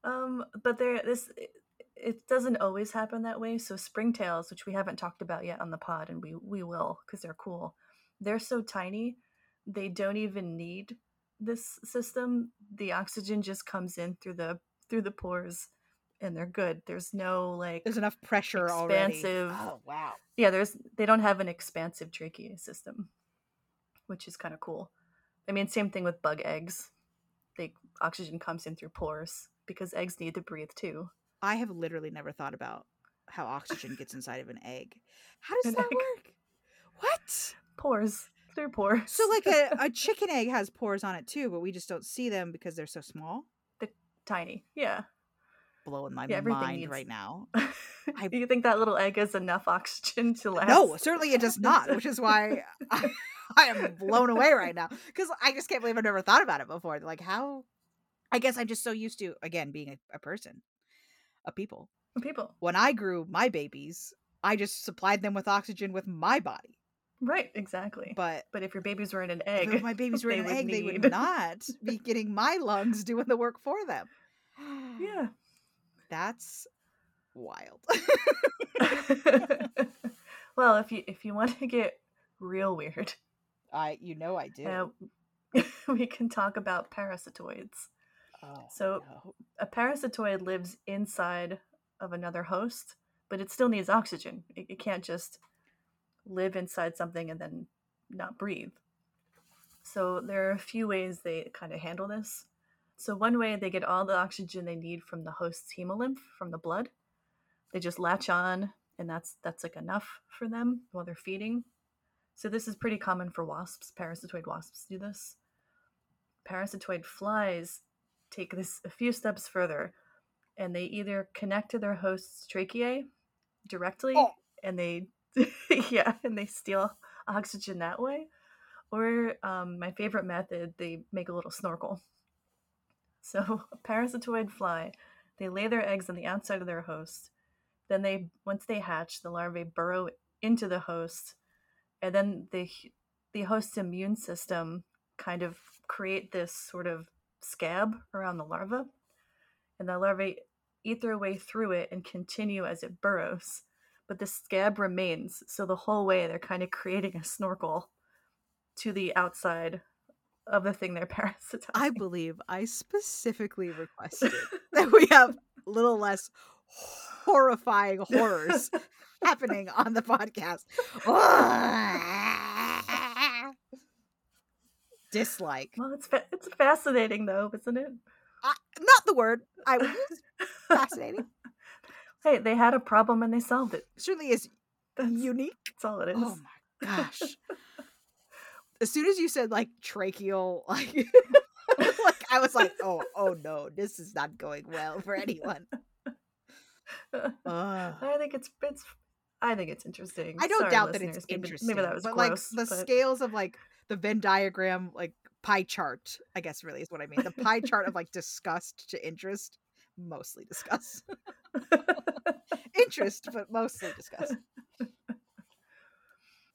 um, but there, this it, doesn't always happen that way. So springtails, which we haven't talked about yet on the pod, and we we will because they're cool. They're so tiny, they don't even need this system. The oxygen just comes in through the through the pores, and they're good. There's no like There's enough pressure Expansive. already. Oh wow. yeah there's they don't have an expansive trachea system which is kind of cool i mean same thing with bug eggs they oxygen comes in through pores because eggs need to breathe too I have literally never thought about how oxygen gets inside of an egg. How does An that egg. work? What? pores through pores So like a, a chicken egg has pores on it too, but we just don't see them because they're so small. They're tiny yeah Blowing my Yeah, mind needs- right now. I... do you think that little egg has enough oxygen to last No, certainly it does not, which is why I, I am blown away right now because I just can't believe I've never thought about it before. Like how? I guess I'm just so used to again being a, a person, a people. people When I grew my babies, I just supplied them with oxygen with my body. right exactly but, But if your babies were in an egg, if my babies were in an egg, they would not be getting my lungs doing the work for them. yeah That's wild. well if you if you want to get real weird I, you know, I do. uh, we can talk about parasitoids oh, so- no. a parasitoid lives inside of another host, but it still needs oxygen. It, it can't just live inside something and then not breathe. So there are a few ways they kind of handle this. So one way they get all the oxygen they need from the host's hemolymph from the blood. They just latch on and that's that's like enough for them while they're feeding. So this is pretty common for wasps. Parasitoid wasps do this. Parasitoid flies take this a few steps further and they either connect to their host's tracheae directly Oh. and they yeah and they steal oxygen that way or um, my favorite method they make a little snorkel so a parasitoid fly they lay their eggs on the outside of their host then they once they hatch the larvae burrow into the host and then the the host's immune system kind of create this sort of scab around the larva and the larvae eat their way through it and continue as it burrows but the scab remains so the whole way they're kind of creating a snorkel to the outside of the thing they're parasitizing I believe I specifically requested that we have a little less horrifying horrors happening on the podcast. Dislike. well it's fa- it's fascinating though isn't it Uh, not the word I would use. Fascinating. hey they had a problem and they solved it Certainly is that's, unique. that's all it is Oh my gosh. As soon as you said like tracheal, like, like I was like, oh, oh no, this is not going well for anyone. Ugh. I think it's it's I think it's interesting. I don't Sorry, doubt that it's. Maybe- interesting. Maybe that was but gross. like the but- scales of like the Venn diagram, like pie chart, I guess really is what I mean. The pie chart of like disgust to interest, mostly disgust. interest, but mostly disgust.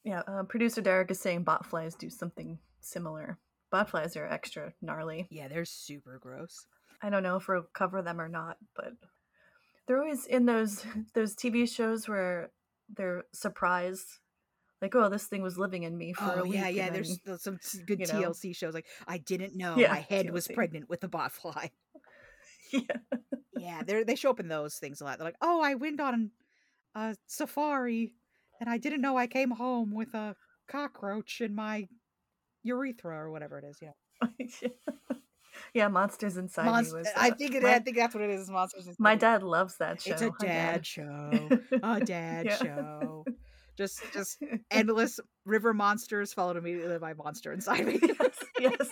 yeah, uh, producer Derek is saying botflies do something similar. Botflies are extra gnarly. Yeah, they're super gross. I don't know if we'll cover them or not, but they're always in those those TV shows where they're surprise, like, "Oh, this thing was living in me for Oh a week." yeah, yeah. There's then- there's some good you know. TLC shows like I didn't know Yeah, my head was pregnant with a botfly. yeah, yeah, they they show up in those things a lot. They're like, oh, I went on a safari and I didn't know I came home with a cockroach in my urethra or whatever it is. Yeah, yeah, monsters inside Monst- me was. I think it, my, I think that's what it is. Monsters. Inside my dad loves that show. It's a dad show. A dad show. Just just endless river monsters followed immediately by monster inside me. yes. yes.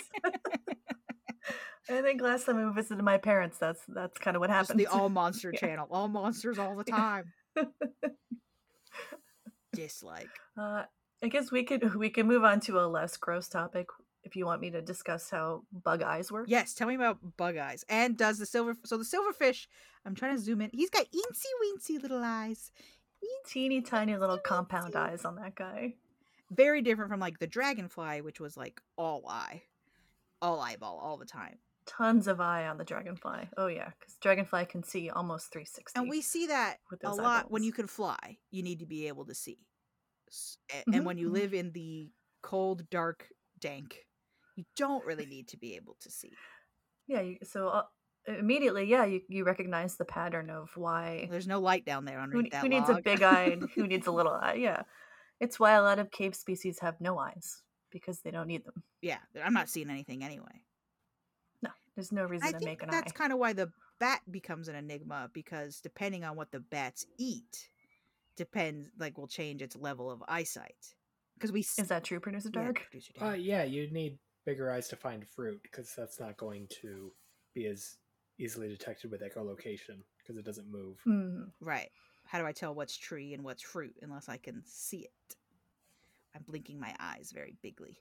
I think last time I visited my parents, that's that's kind of what Just happened. the all monster Yeah. channel. All monsters all the time. Dislike. Uh, I guess we could we can move on to a less gross topic if you want me to discuss how bug eyes work. Yes, tell me about bug eyes. And does the silver so the silverfish, I'm trying to zoom in. He's got eensy weensy little eyes. Teeny tiny little compound eyes on that guy. Very different from like the dragonfly, which was like all eye. All eyeball all the time. Tons of eye on the dragonfly. Oh yeah, because dragonfly can see almost 360. And we see that a lot when you can fly. You need to be able to see. And Mhm, when you mhm. live in the cold, dark, dank, you don't really need to be able to see. yeah. You, so uh, immediately, yeah, you, you recognize the pattern of why There's no light down there who, underneath that who needs a big eye and who needs a little eye. Yeah, it's why a lot of cave species have no eyes because they don't need them. yeah, I'm not seeing anything anyway. No, there's no reason I to think make an that's eye. That's kind of why the bat becomes an enigma because depending on what the bats eat, depends like will change its level of eyesight. Because we Is that true, producer yeah, Derek? producer Uh, Derek. yeah, you need bigger eyes to find fruit because that's not going to be as easily detected with echolocation because it doesn't move. Hmm. right. How do I tell what's tree and what's fruit unless I can see it? I'm blinking my eyes very bigly.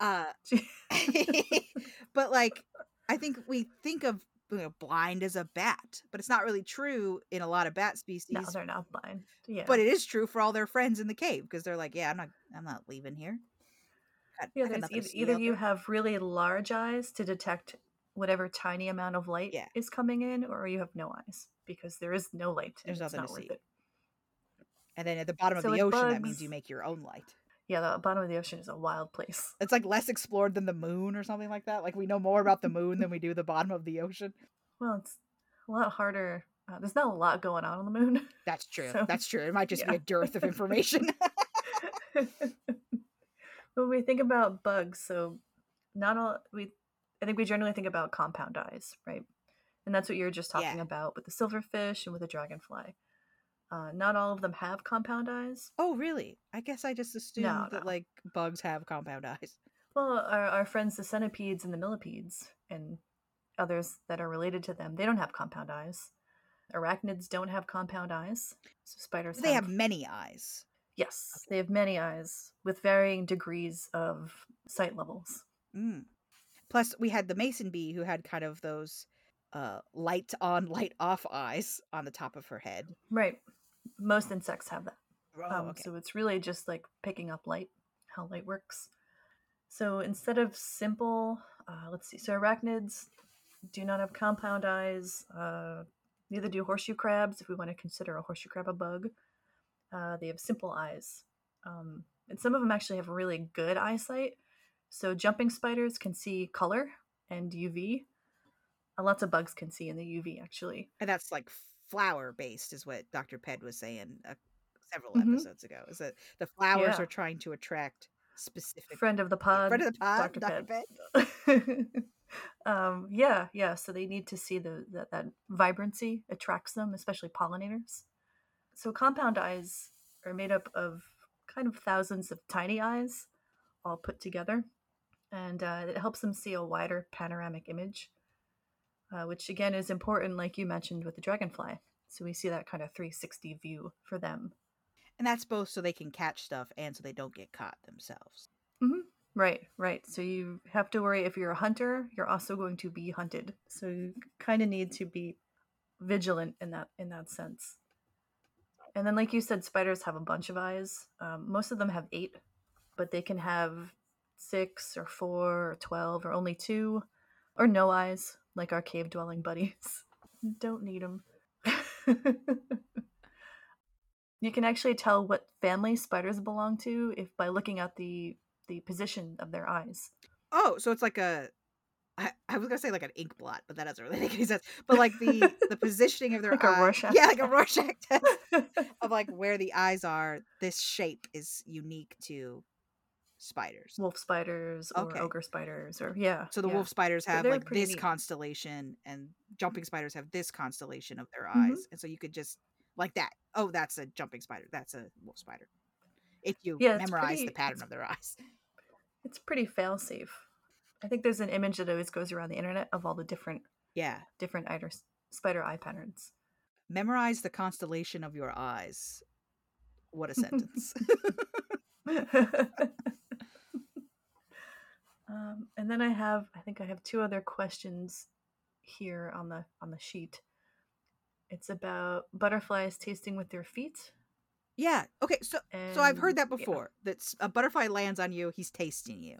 Uh, but like, I think we think of you know, blind as a bat, but it's not really true in a lot of bat species. no, they're not blind. Yeah, but it is true for all their friends in the cave because they're like, yeah, I'm not, I'm not leaving here. Got- yeah. I got There's nothing to either, either you have really large eyes to detect whatever tiny amount of light Yeah. is coming in, or you have no eyes because there is no light. There's nothing not to see. it. and then at the bottom So of the ocean, that means you make your own light. Yeah, the bottom of the ocean is a wild place. It's like less explored than the moon or something like that. Like we know more about the moon than we do the bottom of the ocean. Well, it's a lot harder. Uh, there's not a lot going on on the moon. That's true. So, That's true. It might just be a dearth of information. when we think about bugs, so not all we, I think we generally think about compound eyes, right? And that's what you were just talking Yeah. about with the silverfish and with the dragonfly. Uh, not all of them have compound eyes. oh, really? I guess I just assumed No, that no. like bugs have compound eyes. Well, our, our friends, the centipedes and the millipedes, and others that are related to them, they don't have compound eyes. Arachnids don't have compound eyes. So spiders They have many eyes. Yes, they have many eyes with varying degrees of sight levels. Mm. Plus, we had the mason bee who had kind of those uh, light on, light off eyes on the top of her head. Right. Most insects have that. Oh, Um, okay. So it's really just like picking up light, how light works. So instead of simple, uh, let's see, so arachnids do not have compound eyes. Uh, neither do horseshoe crabs, if we want to consider a horseshoe crab a bug. Uh, they have simple eyes. Um, and some of them actually have really good eyesight. So jumping spiders can see color and UV. And lots of bugs can see in the UV, actually. And that's like flower based, is what Dr. Ped was saying uh, several Mhm. episodes ago. Is that the flowers Yeah. are trying to attract specific Friend of the pod. friend of the pod, Dr. Dr. Ped. Ped. um, yeah, yeah. So they need to see the that, that vibrancy attracts them, especially pollinators. So compound eyes are made up of kind of thousands of tiny eyes, all put together, and uh, it helps them see a wider panoramic image, uh, which again is important, like you mentioned with the dragonfly. So we see that kind of 360 view for them. And that's both so they can catch stuff and so they don't get caught themselves. Right, right. So you have to worry if you're a hunter, you're also going to be hunted. So you kind of need to be vigilant in that in that sense. And then, like you said, spiders have a bunch of eyes. Um, most of them have eight, but they can have six or four or twelve or only two, or no eyes, like our cave dwelling buddies. Don't need them. You can actually tell what family spiders belong to if by looking at the the position of their eyes. Oh, so it's like a. I, I was gonna say like an ink blot, but that doesn't really make any sense. But like the the positioning of their Like a Rorschach yeah, like a Rorschach test of like where the eyes are. This shape is unique to spiders. wolf spiders or Okay. ogre spiders or yeah. So the yeah. wolf spiders have they're like this neat. constellation, and jumping spiders have this constellation of their Mhm. eyes, and so you could just like that. Oh, that's a jumping spider. That's a wolf spider. If you Yeah, memorize the pattern of their eyes. It's pretty fail safe. I think there's an image that always goes around the internet of all the different Yeah, different eider, spider eye patterns. memorize the constellation of your eyes. What a sentence. um, and then I have, I think I have two other questions here on the on the sheet. It's about butterflies tasting with their feet. yeah. Okay. So so I've heard and- that yeah. before. That a butterfly lands on you, he's tasting you.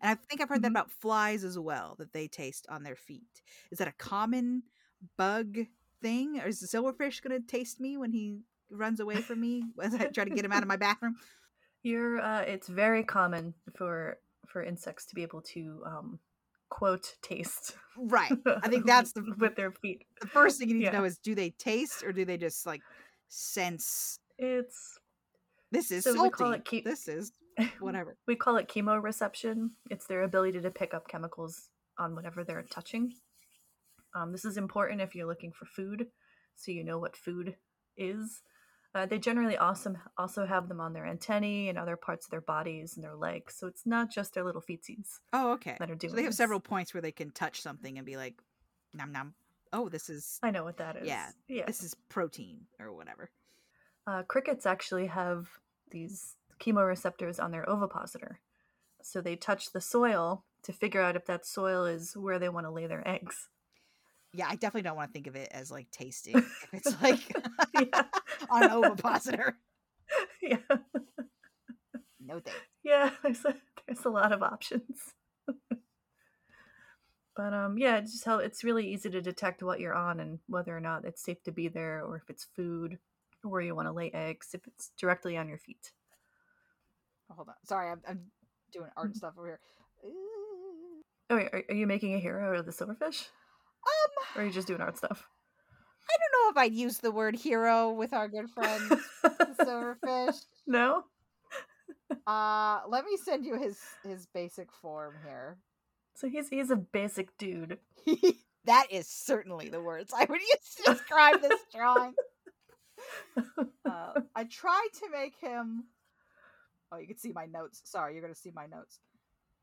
And I think I've heard that Mhm. about flies as well, that they taste on their feet. Is that a common bug thing? Or is the silverfish going to taste me when he runs away from me as I try to get him out of my bathroom? You're, uh, it's very common for for insects to be able to um, quote taste. Right. I think that's the with their feet. the first thing you need Yeah. to know is do they taste or do they just like sense It's this is So salty. we call it keep- This is whatever. we call it chemoreception. It's their ability to pick up chemicals on whatever they're touching. Um, this is important if you're looking for food, so you know what food is. Uh, they generally also also have them on their antennae and other parts of their bodies and their legs, so it's not just their little feetsies Oh, okay. that are doing. So they have this. several points where they can touch something and be like, nom nom. Oh, this is I know what that is. Yeah, yeah. this is protein or whatever. Uh, crickets actually have these chemoreceptors on their ovipositor. So they touch the soil to figure out if that soil is where they want to lay their eggs. Yeah, I definitely don't want to think of it as like tasting. if it's like on ovipositor. yeah. No thanks. Yeah, there's a, there's a lot of options. but um yeah, it's just how it's really easy to detect what you're on and whether or not it's safe to be there or if it's food or where you want to lay eggs if it's directly on your feet. Oh, hold on. Sorry, I'm, I'm doing Mm-hmm. art stuff over here. Oh, wait, are, are you making a hero out of the silverfish? Um, Or are you just doing art stuff? I don't know if I'd use the word hero with our good friend silverfish. no? Uh, let me send you his his basic form here. So he's he's a basic dude. that is certainly the words I would use to describe this drawing. Uh, I tried to make him. Oh, you can see my notes. Sorry, you're gonna see my notes.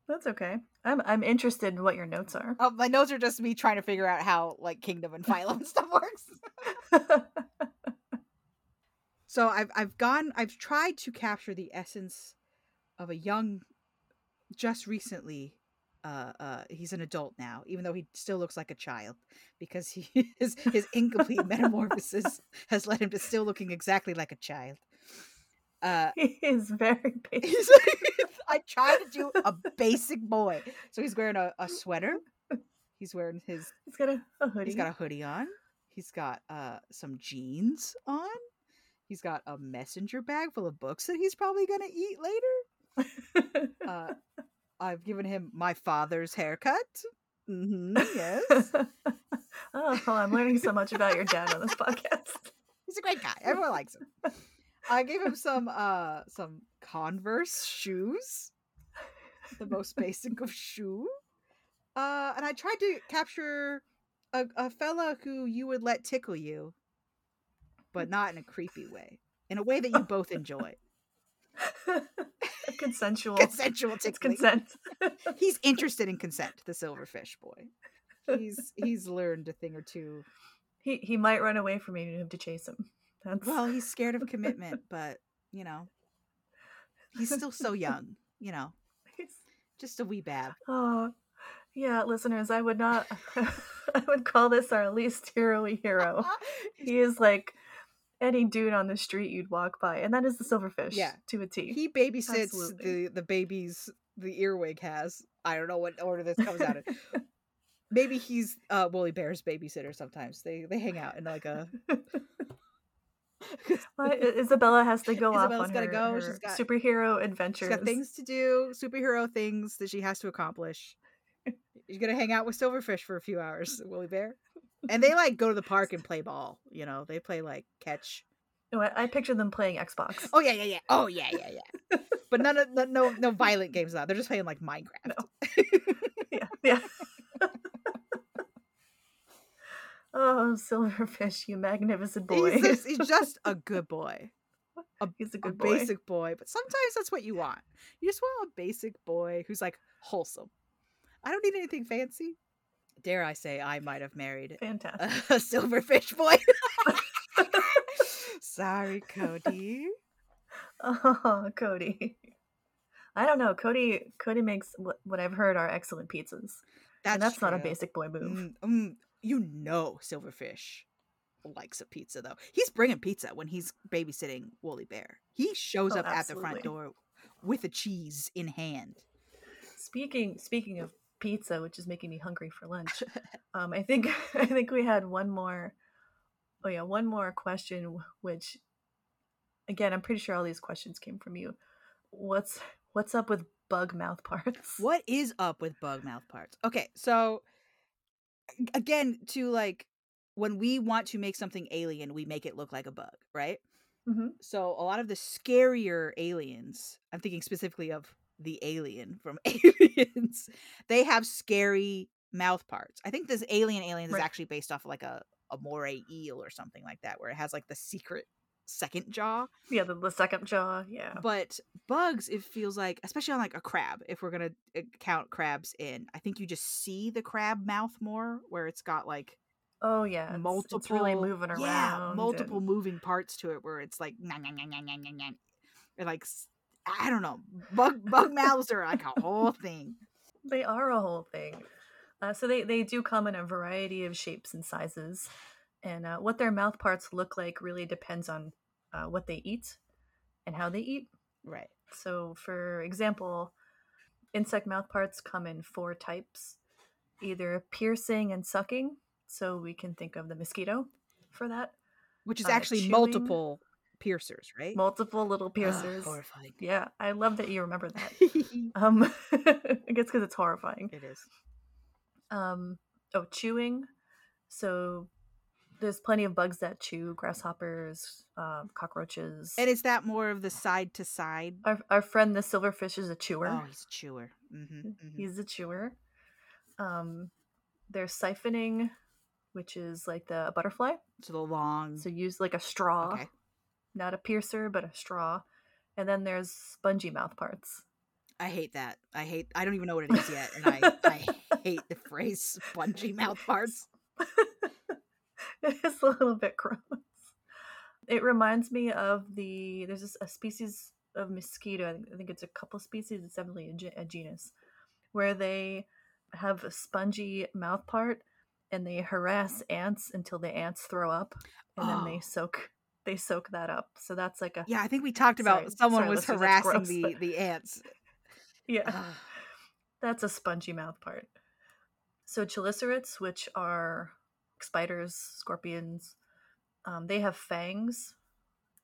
That's okay. I'm I'm interested in what your notes are. Oh, my notes are just me trying to figure out how like kingdom and phylum and stuff works. So I've I've gone I've tried to capture the essence of a young just recently uh uh he's an adult now even though he still looks like a child because he his his incomplete metamorphosis has led him to still looking exactly like a child. Uh he is very basic. I tried to do a basic boy. So he's wearing a, a sweater. He's wearing his He's got a, a hoodie. He's got a hoodie on. He's got uh some jeans on. He's got a messenger bag full of books that he's probably gonna eat later. Uh, I've given him my father's haircut. hmm yes, oh, I'm learning so much about your dad on this podcast. he's a great guy. Everyone likes him. I gave him some uh some Converse shoes, the most basic of shoe. Uh, and I tried to capture a, a fella who you would let tickle you, but not in a creepy way, in a way that you both enjoy. Consensual. Consensual It's tickling. consent. He's interested in consent. The silverfish boy. He's he's learned a thing or two. he he might run away from you and have to chase him. That's Well, he's scared of commitment, but you know, he's still so young. You know, he's- just a wee bab. Oh, yeah, listeners, I would not. I would call this our least hero hero. He is like any dude on the street you'd walk by, and that is the silverfish. Yeah. to a T. he babysits Absolutely. the the babies the earwig has. I don't know what order this comes out in. Maybe he's uh Woolly Bear's babysitter sometimes. They they hang out in like a Well, Isabella has to go Isabella's off on gotta her, go, her she's got- superhero adventures. She's got things to do, superhero things that she has to accomplish. She's gonna hang out with Silverfish for a few hours, Woolly Bear. And they like go to the park and play ball. You know, they play like catch. No, I, I picture them playing Xbox. Oh yeah, yeah, yeah. Oh yeah, yeah, yeah. but none of no no, no violent games now. They're just playing like Minecraft. yeah, yeah. Oh, Silverfish, you magnificent boy. He's just, he's just a good boy. He's a A boy. basic boy. But sometimes that's what you want. You just want a basic boy who's like wholesome. I don't need anything fancy. Dare I say I might have married Fantastic. a silverfish boy. Sorry, Cody. Oh, Cody. I don't know. Cody Cody makes what, what I've heard are excellent pizzas. That's, and that's not a basic boy move. Mm, mm, you know, Silverfish likes a pizza though. He's bringing pizza when he's babysitting Woolly Bear. He shows Oh, up at the front door with a cheese in hand. Speaking speaking of pizza, which is making me hungry for lunch. um, I think I think we had one more. Oh yeah, one more question. Which, again, I'm pretty sure all these questions came from you. What's what's up with bug mouth parts? What is up with bug mouth parts? Okay, so again, to like when we want to make something alien, we make it look like a bug, right? hmm So a lot of the scarier aliens, I'm thinking specifically of the alien from Aliens, they have scary mouth parts. I think this alien alien Right. is actually based off of like a, a moray eel or something like that, where it has like the secret second jaw. Yeah, the, the second jaw. Yeah. But bugs, it feels like, especially on like a crab, if we're gonna uh, count crabs in, I think you just see the crab mouth more, where it's got like Oh yeah. Multiple It's really moving around. Yeah, multiple and- moving parts to it where it's like nah, nah, nah, nah, nah, nah, nah. Or like I don't know. Bug bug mouths are like a whole thing. They are a whole thing. Uh, so they, they do come in a variety of shapes and sizes. And uh, what their mouth parts look like really depends on uh, what they eat and how they eat. Right. So, for example, insect mouth parts come in four types either piercing and sucking. So, we can think of the mosquito for that. Which is Uh, actually chewing. multiple piercers, right? Multiple little piercers. horrifying. yeah, I love that you remember that. Um, I guess because it's horrifying. It is. um oh chewing so there's plenty of bugs that chew grasshoppers um, cockroaches And is that more of the side to side? our, our friend the silverfish is a chewer Oh, he's a chewer. Mm-hmm, he's a chewer um there's siphoning which is like the butterfly So the long. so use like a straw okay. not a piercer but a straw and then there's spongy mouth parts I hate that. I hate. I don't even know what it is yet, and I I hate the phrase "spongy mouth parts." it's a little bit gross. It reminds me of the there's this, a species of mosquito. I think, I think it's a couple species. It's definitely a, a genus where they have a spongy mouth part and they harass ants until the ants throw up, and then Oh. they soak they soak that up. So that's like a Yeah, I think we talked about Sorry- someone sorry, was harassing gross, the but- the ants. yeah. Ugh. That's a spongy mouth part. So chelicerates, which are spiders, scorpions, um, they have fangs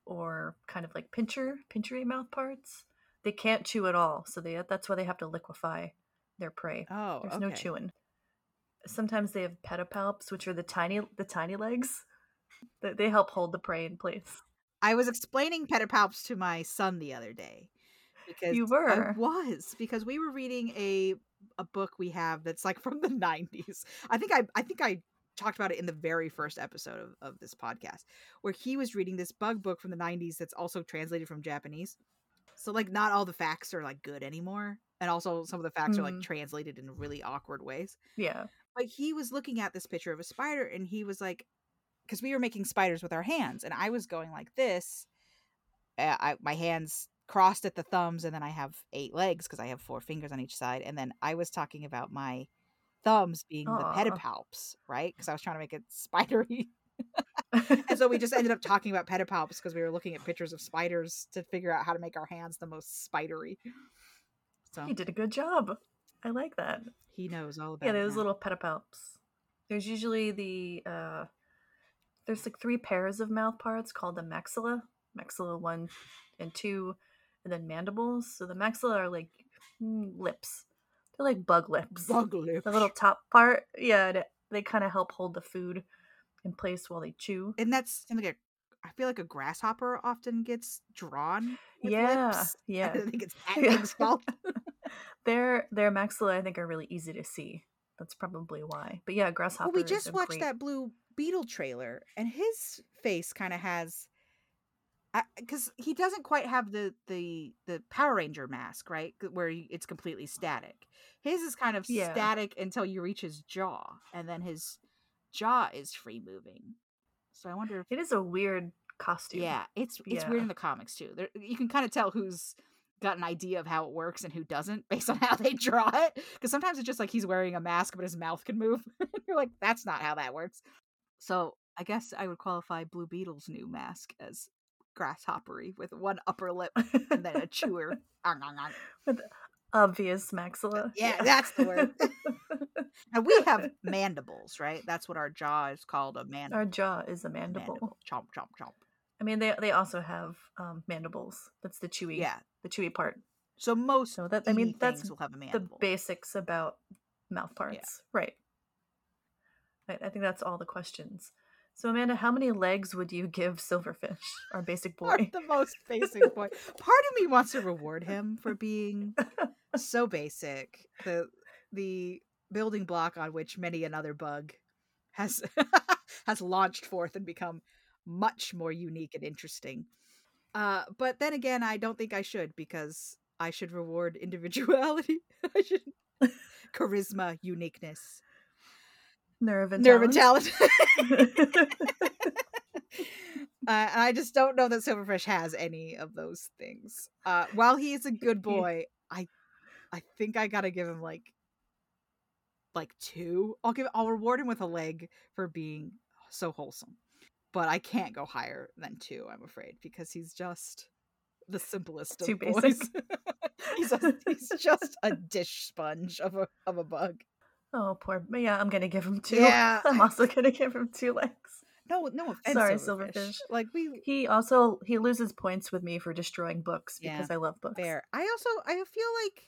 or kind of like pincher, pinchery mouth parts. They can't chew at all, so they that's why they have to liquefy their prey. oh, There's no chewing. Sometimes they have pedipalps, which are the tiny the tiny legs. that They help hold the prey in place. I was explaining pedipalps to my son the other day because You were I was because we were reading a a book we have that's like from the 90s. I think I I think I talked about it in the very first episode of, of this podcast where he was reading this bug book from the 90s that's also translated from Japanese. So like not all the facts are like good anymore and also some of the facts are like Mhm. translated in really awkward ways. Yeah. But he was looking at this picture of a spider and he was like because we were making spiders with our hands and I was going like this uh, I, my hands crossed at the thumbs and then I have eight legs because I have four fingers on each side and then I was talking about my thumbs being the pedipalps right because I was trying to make it spidery and so we just ended up talking about pedipalps because we were looking at pictures of spiders to figure out how to make our hands the most spidery so you did a good job. I like that. he knows all about Yeah, those little pedipalps. There's usually the uh, there's like three pairs of mouth parts called the maxilla, maxilla one and two, and then mandibles. So the maxilla are like mm, lips. They're like bug lips. Bug lips. The little top part, yeah, they, they kind of help hold the food in place while they chew. and that's something like a, I feel like a grasshopper often gets drawn. Yeah, lips. yeah. I think it's that Yeah. fault. Their their maxilla, I think, are really easy to see. That's probably why. But yeah, grasshopper. well, we just watched great- that blue beetle trailer, and his face kind of has, because he doesn't quite have the the the Power Ranger mask, right? Where it's completely static. His is kind of Yeah. static until you reach his jaw, and then his jaw is free moving. So I wonder if It is a weird costume. Yeah, it's it's weird in the comics too. There, you can kind of tell who's got an idea of how it works and who doesn't based on how they draw it. Because sometimes it's just like he's wearing a mask, but his mouth can move. You're like, that's not how that works. So I guess I would qualify Blue Beetle's new mask as grasshoppery with one upper lip and then a chewer. With obvious maxilla. Yeah, that's the word. and we have mandibles, right? That's what our jaw is called a man- Our jaw is a mandible. mandible. Chomp, chomp, chomp. I mean, they they also have um, mandibles. That's the chewy, Yeah. the chewy part. So most So that I mean, that's will have a mandible. the basics about mouth parts, right? I, I think that's all the questions. So Amanda, how many legs would you give Silverfish, our basic boy? the most basic boy. Part of me wants to reward him for being so basic. The the building block on which many another bug has has launched forth and become much more unique and interesting. Uh, but then again, I don't think I should because I should reward individuality. I should charisma, uniqueness, Nerve and nerve and talent. talent. Uh, I just don't know that Silverfish has any of those things. Uh, while he is a good boy, I, I think I gotta give him like, like two. I'll give. I'll reward him with a leg for being so wholesome, but I can't go higher than two. I'm afraid because he's just the simplest of Too boys. he's a, he's just a dish sponge of a of a bug. Oh, poor. Yeah, I'm gonna give him two. Yeah, I'm also gonna give him two legs. No, no offense, Sorry, Silverfish. Silverfish. Like we He also he loses points with me for destroying books Yeah, because I love books. Fair. I also I feel like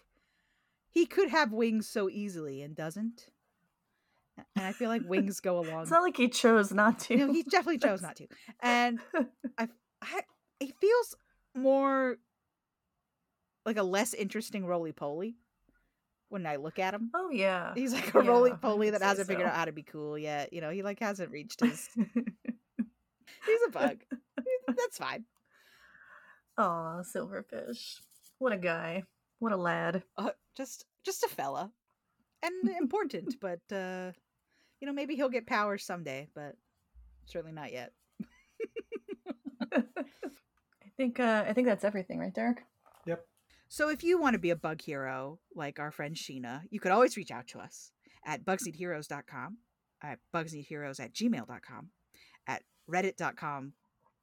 he could have wings so easily and doesn't. And I feel like wings go along. It's not like he chose not to. no, he definitely chose not to. And I, I it feels more like a less interesting roly poly when I look at him. oh yeah. He's like a roly Yeah, I poly that hasn't figured out how to be cool yet. You know, he like hasn't reached his. he's a bug. That's fine. Aw, Silverfish. What a guy. What a lad. uh, just just a fella and important but uh you know maybe he'll get powers someday but certainly not yet I think uh I think that's everything, right, Derek? So if you want to be a bug hero like our friend sheena you could always reach out to us at bugsneedheroes.com at bugsneedheroes at gmail.com at reddit.com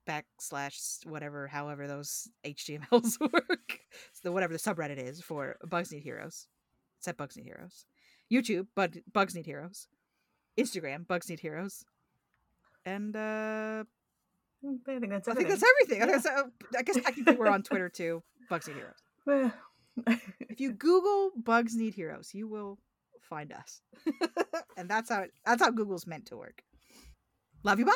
backslash whatever however those htmls work. So whatever the subreddit is for bugs need heroes. It's at bugs need heroes. Youtube Bug, bugs need heroes. Instagram bugs need heroes. And uh I think that's i think everything. that's everything. I, guess, uh, I guess technically we're on twitter too bugs need heroes. everything. Eh. if you google bugs need heroes you will find us. And that's how that's how google's meant to work. Love you bye.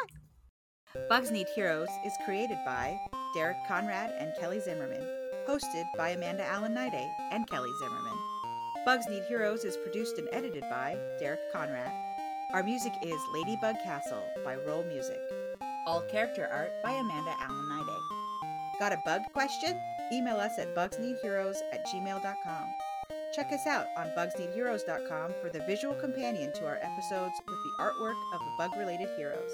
Bugs need heroes is created by derek conrad and kelly zimmerman hosted by amanda allen Niday and kelly zimmerman. Bugs need heroes is produced and edited by derek conrad. Our music is ladybug castle by Rolemusic. All character art by amanda allen Niday got a bug question email us at bugsneedheroes at gmail.com Check us out on bugsneedheroes.com for the visual companion to our episodes with the artwork of the bug related heroes.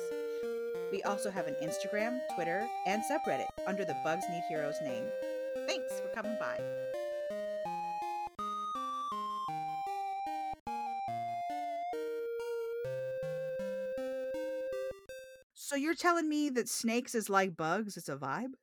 We also have an Instagram, Twitter, and subreddit under the Bugs Need Heroes name. Thanks for coming by. So you're telling me that snakes is like bugs? It's a vibe?